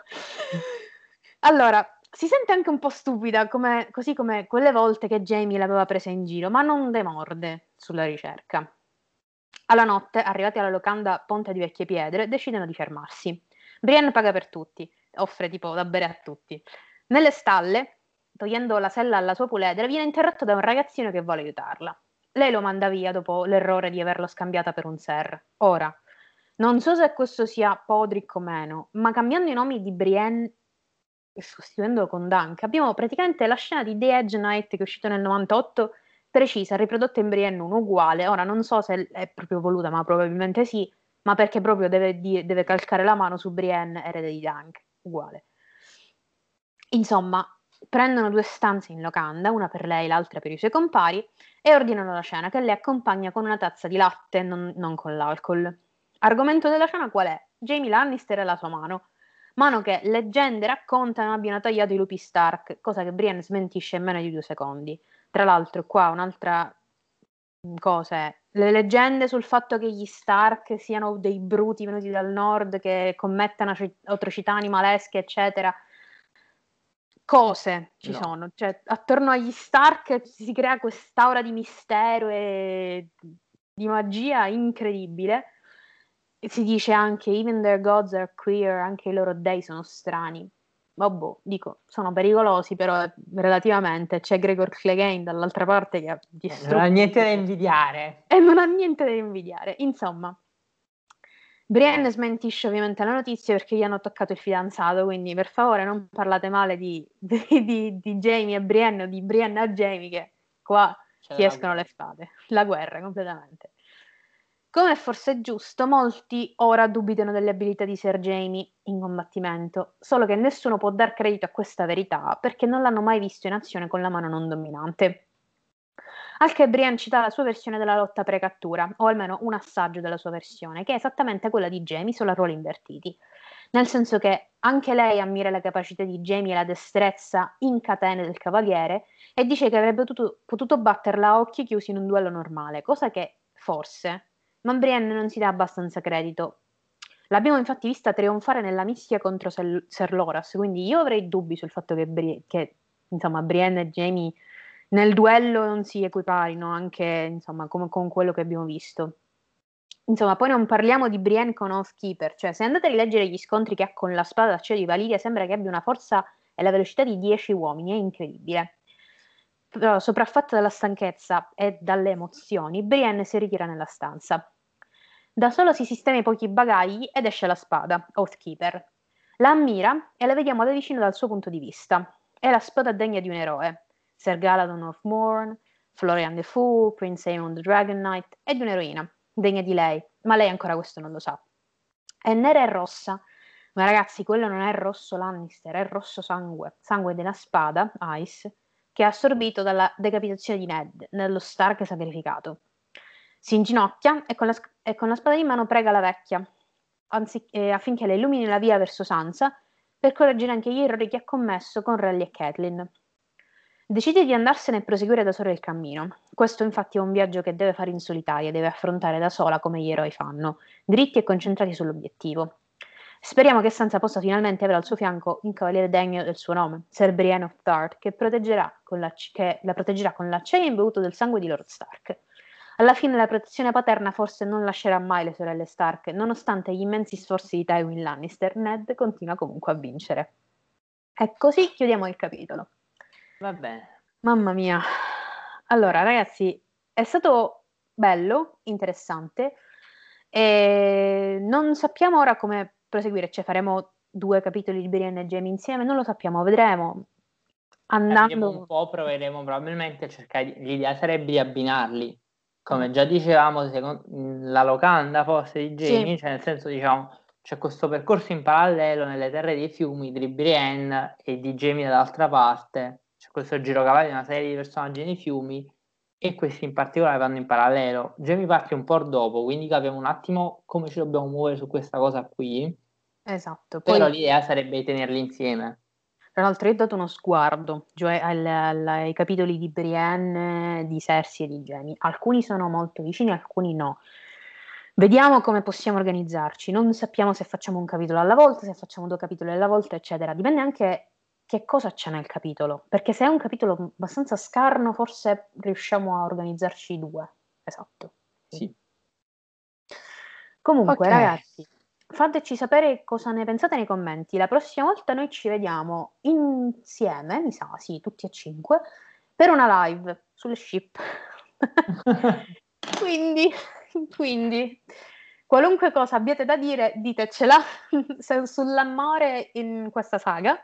A: Allora, si sente anche un po' stupida, come, così come quelle volte che Jamie l'aveva presa in giro, ma non demorde sulla ricerca. Alla notte, arrivati alla locanda Ponte di Vecchie Piedre, decidono di fermarsi. Brienne paga per tutti, offre tipo da bere a tutti. Nelle stalle, togliendo la sella alla sua puledra, viene interrotto da un ragazzino che vuole aiutarla. Lei lo manda via dopo l'errore di averlo scambiata per un ser. Ora, non so se questo sia Podrick o meno, ma cambiando i nomi di Brienne sostituendolo con Dunk, abbiamo praticamente la scena di The Edge Knight che è uscito nel 98 precisa, riprodotta in Brienne 1 uguale. Ora non so se è proprio voluta, ma probabilmente sì, ma perché proprio deve, di- deve calcare la mano su Brienne, erede di Dunk, uguale. Insomma, prendono due stanze in locanda, una per lei, l'altra per i suoi compari, e ordinano la cena che lei accompagna con una tazza di latte, non, non con l'alcol. Argomento della cena qual è? Jamie Lannister e la sua mano. Mano che leggende raccontano abbiano tagliato i lupi Stark, cosa che Brienne smentisce in meno di due secondi. Tra l'altro, qua un'altra cosa è le leggende sul fatto che gli Stark siano dei bruti venuti dal nord che commettano atrocità animalesche, eccetera cose ci no. sono, cioè attorno agli Stark si crea quest'aura di mistero e di magia incredibile. E si dice anche even their gods are queer, anche i loro dei sono strani. Vabbè, dico, sono pericolosi, però relativamente c'è Gregor Clegane dall'altra parte che ha
B: distrutto. Non ha niente da invidiare.
A: E non ha niente da invidiare. Insomma, Brienne smentisce ovviamente la notizia perché gli hanno toccato il fidanzato, quindi per favore non parlate male di, di, di, di Jamie e Brienne o di Brienne a Jamie che qua C'è si escono le spade. La guerra completamente. Come forse è giusto, molti ora dubitano delle abilità di Sir Jamie in combattimento, solo che nessuno può dar credito a questa verità perché non l'hanno mai visto in azione con la mano non dominante. Al che Brian cita la sua versione della lotta pre-cattura, o almeno un assaggio della sua versione, che è esattamente quella di Jamie solo a ruoli invertiti. Nel senso che anche lei ammira le capacità di Jamie e la destrezza in catene del cavaliere e dice che avrebbe potuto, potuto batterla a occhi chiusi in un duello normale, cosa che forse, ma Brienne non si dà abbastanza credito. L'abbiamo infatti vista trionfare nella mischia contro Ser Loras, quindi io avrei dubbi sul fatto che, Bri- che insomma, Brienne e Jamie nel duello non si equiparino anche insomma come con quello che abbiamo visto. Insomma, poi non parliamo di Brienne con Oathkeeper, cioè se andate a rileggere gli scontri che ha con la spada d'acciaio di Valiria sembra che abbia una forza e la velocità di 10 uomini, è incredibile. Però sopraffatta dalla stanchezza e dalle emozioni, Brienne si ritira nella stanza. Da solo si sistema i pochi bagagli ed esce la spada, Oathkeeper. La ammira e la vediamo da vicino dal suo punto di vista. È la spada degna di un eroe. Sir Galadon of Morn, Florian the Fool, Prince Aemon the Dragon Knight e di un'eroina, degna di lei, ma lei ancora questo non lo sa. È nera e rossa, ma ragazzi, quello non è rosso Lannister, è rosso sangue, sangue della spada, Ice, che ha assorbito dalla decapitazione di Ned, nello Stark sacrificato. Si inginocchia e con la, e con la spada in mano prega la vecchia, anzi, eh, affinché le illumini la via verso Sansa per correggere anche gli errori che ha commesso con Rally e Catelyn. Decide di andarsene e proseguire da sola il cammino. Questo infatti è un viaggio che deve fare in solitaria, deve affrontare da sola come gli eroi fanno, dritti e concentrati sull'obiettivo. Speriamo che Sansa possa finalmente avere al suo fianco un cavaliere degno del suo nome, Ser Brienne of Tarth, che, la, che la proteggerà con l'acciaio imbevuto del sangue di Lord Stark. Alla fine la protezione paterna forse non lascerà mai le sorelle Stark, nonostante gli immensi sforzi di Tywin Lannister, Ned continua comunque a vincere. E così chiudiamo il capitolo.
B: Va bene.
A: Mamma mia. Allora, ragazzi, è stato bello, interessante. E non sappiamo ora come proseguire, cioè faremo due capitoli di Brienne e Jamie insieme, non lo sappiamo, vedremo.
B: Andando un po', proveremo probabilmente a cercare di... l'idea sarebbe di abbinarli. Come già dicevamo, secondo... la locanda forse di Jamie, sì. cioè nel senso diciamo c'è questo percorso in parallelo nelle terre dei fiumi di Brienne e di Jamie dall'altra parte c'è questo girocavallo di una serie di personaggi nei fiumi e questi in particolare vanno in parallelo. Jamie parte un po' dopo, quindi capiamo un attimo come ci dobbiamo muovere su questa cosa qui.
A: Esatto.
B: Poi, Però l'idea sarebbe tenerli insieme.
A: Tra l'altro, io ho dato uno sguardo cioè al, al, ai capitoli di Brienne, di Cersei e di Jamie. Alcuni sono molto vicini, alcuni no. Vediamo come possiamo organizzarci. Non sappiamo se facciamo un capitolo alla volta, se facciamo due capitoli alla volta, eccetera. Dipende anche che cosa c'è nel capitolo, perché se è un capitolo abbastanza scarno forse riusciamo a organizzarci due. Esatto.
B: Sì.
A: Comunque okay. ragazzi, fateci sapere cosa ne pensate nei commenti. La prossima volta noi ci vediamo insieme, mi sa, sì, tutti e cinque, per una live sulle ship. quindi, quindi, qualunque cosa abbiate da dire, ditecela sull'amore in questa saga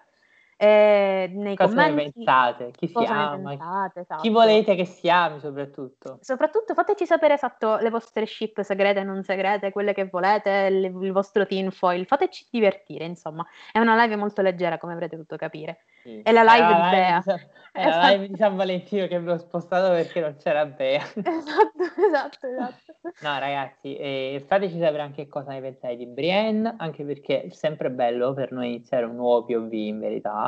A: eh, nei
B: cosa
A: commenti.
B: ne pensate? Chi si ama?
A: pensate, esatto.
B: Chi volete che si ami soprattutto?
A: Soprattutto fateci sapere esatto le vostre ship segrete e non segrete, quelle che volete, il, il vostro tinfoil, fateci divertire, insomma. È una live molto leggera, come avrete potuto capire.
B: Sì.
A: È la live di Bea.
B: di San- era la
A: Esatto.
B: live di San Valentino che avevo spostato perché non c'era Bea.
A: Esatto, esatto, esatto.
B: No, ragazzi, eh, fateci sapere anche cosa ne pensate di Brienne, anche perché è sempre bello per noi iniziare un nuovo POV in verità.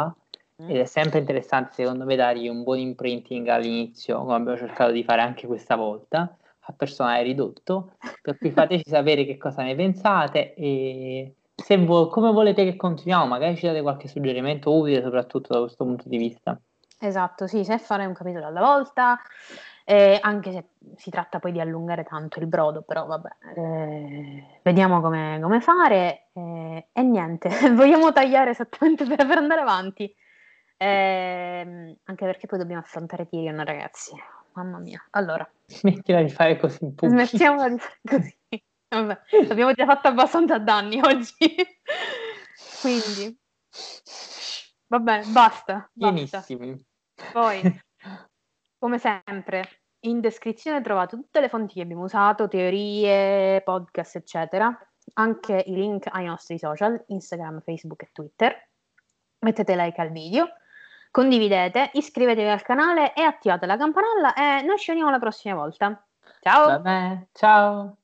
A: Mm.
B: Ed è sempre interessante, secondo me, dargli un buon imprinting all'inizio, come abbiamo cercato di fare anche questa volta, a personale ridotto. Per cui fateci sapere che cosa ne pensate e se vo- come volete che continuiamo, magari ci date qualche suggerimento utile, soprattutto da questo punto di vista.
A: Esatto, sì, se fare un capitolo alla volta, eh, anche se si tratta poi di allungare tanto il brodo, però vabbè, eh, vediamo come, come fare. eh, e niente, vogliamo tagliare esattamente per, per andare avanti. Ehm, anche perché poi dobbiamo affrontare Tyrion, ragazzi. Mamma mia. Allora,
B: Smettila di fare così in pubblico.
A: smettiamola di fare così. Vabbè, abbiamo già fatto abbastanza danni oggi. Quindi, va bene, basta. basta.
B: Pienissimi.
A: Poi, come sempre, in descrizione trovate tutte le fonti che abbiamo usato, teorie, podcast, eccetera. Anche i link ai nostri social, Instagram, Facebook e Twitter. Mettete like al video, condividete, iscrivetevi al canale e attivate la campanella e noi ci vediamo la prossima volta. Ciao!
B: Ciao.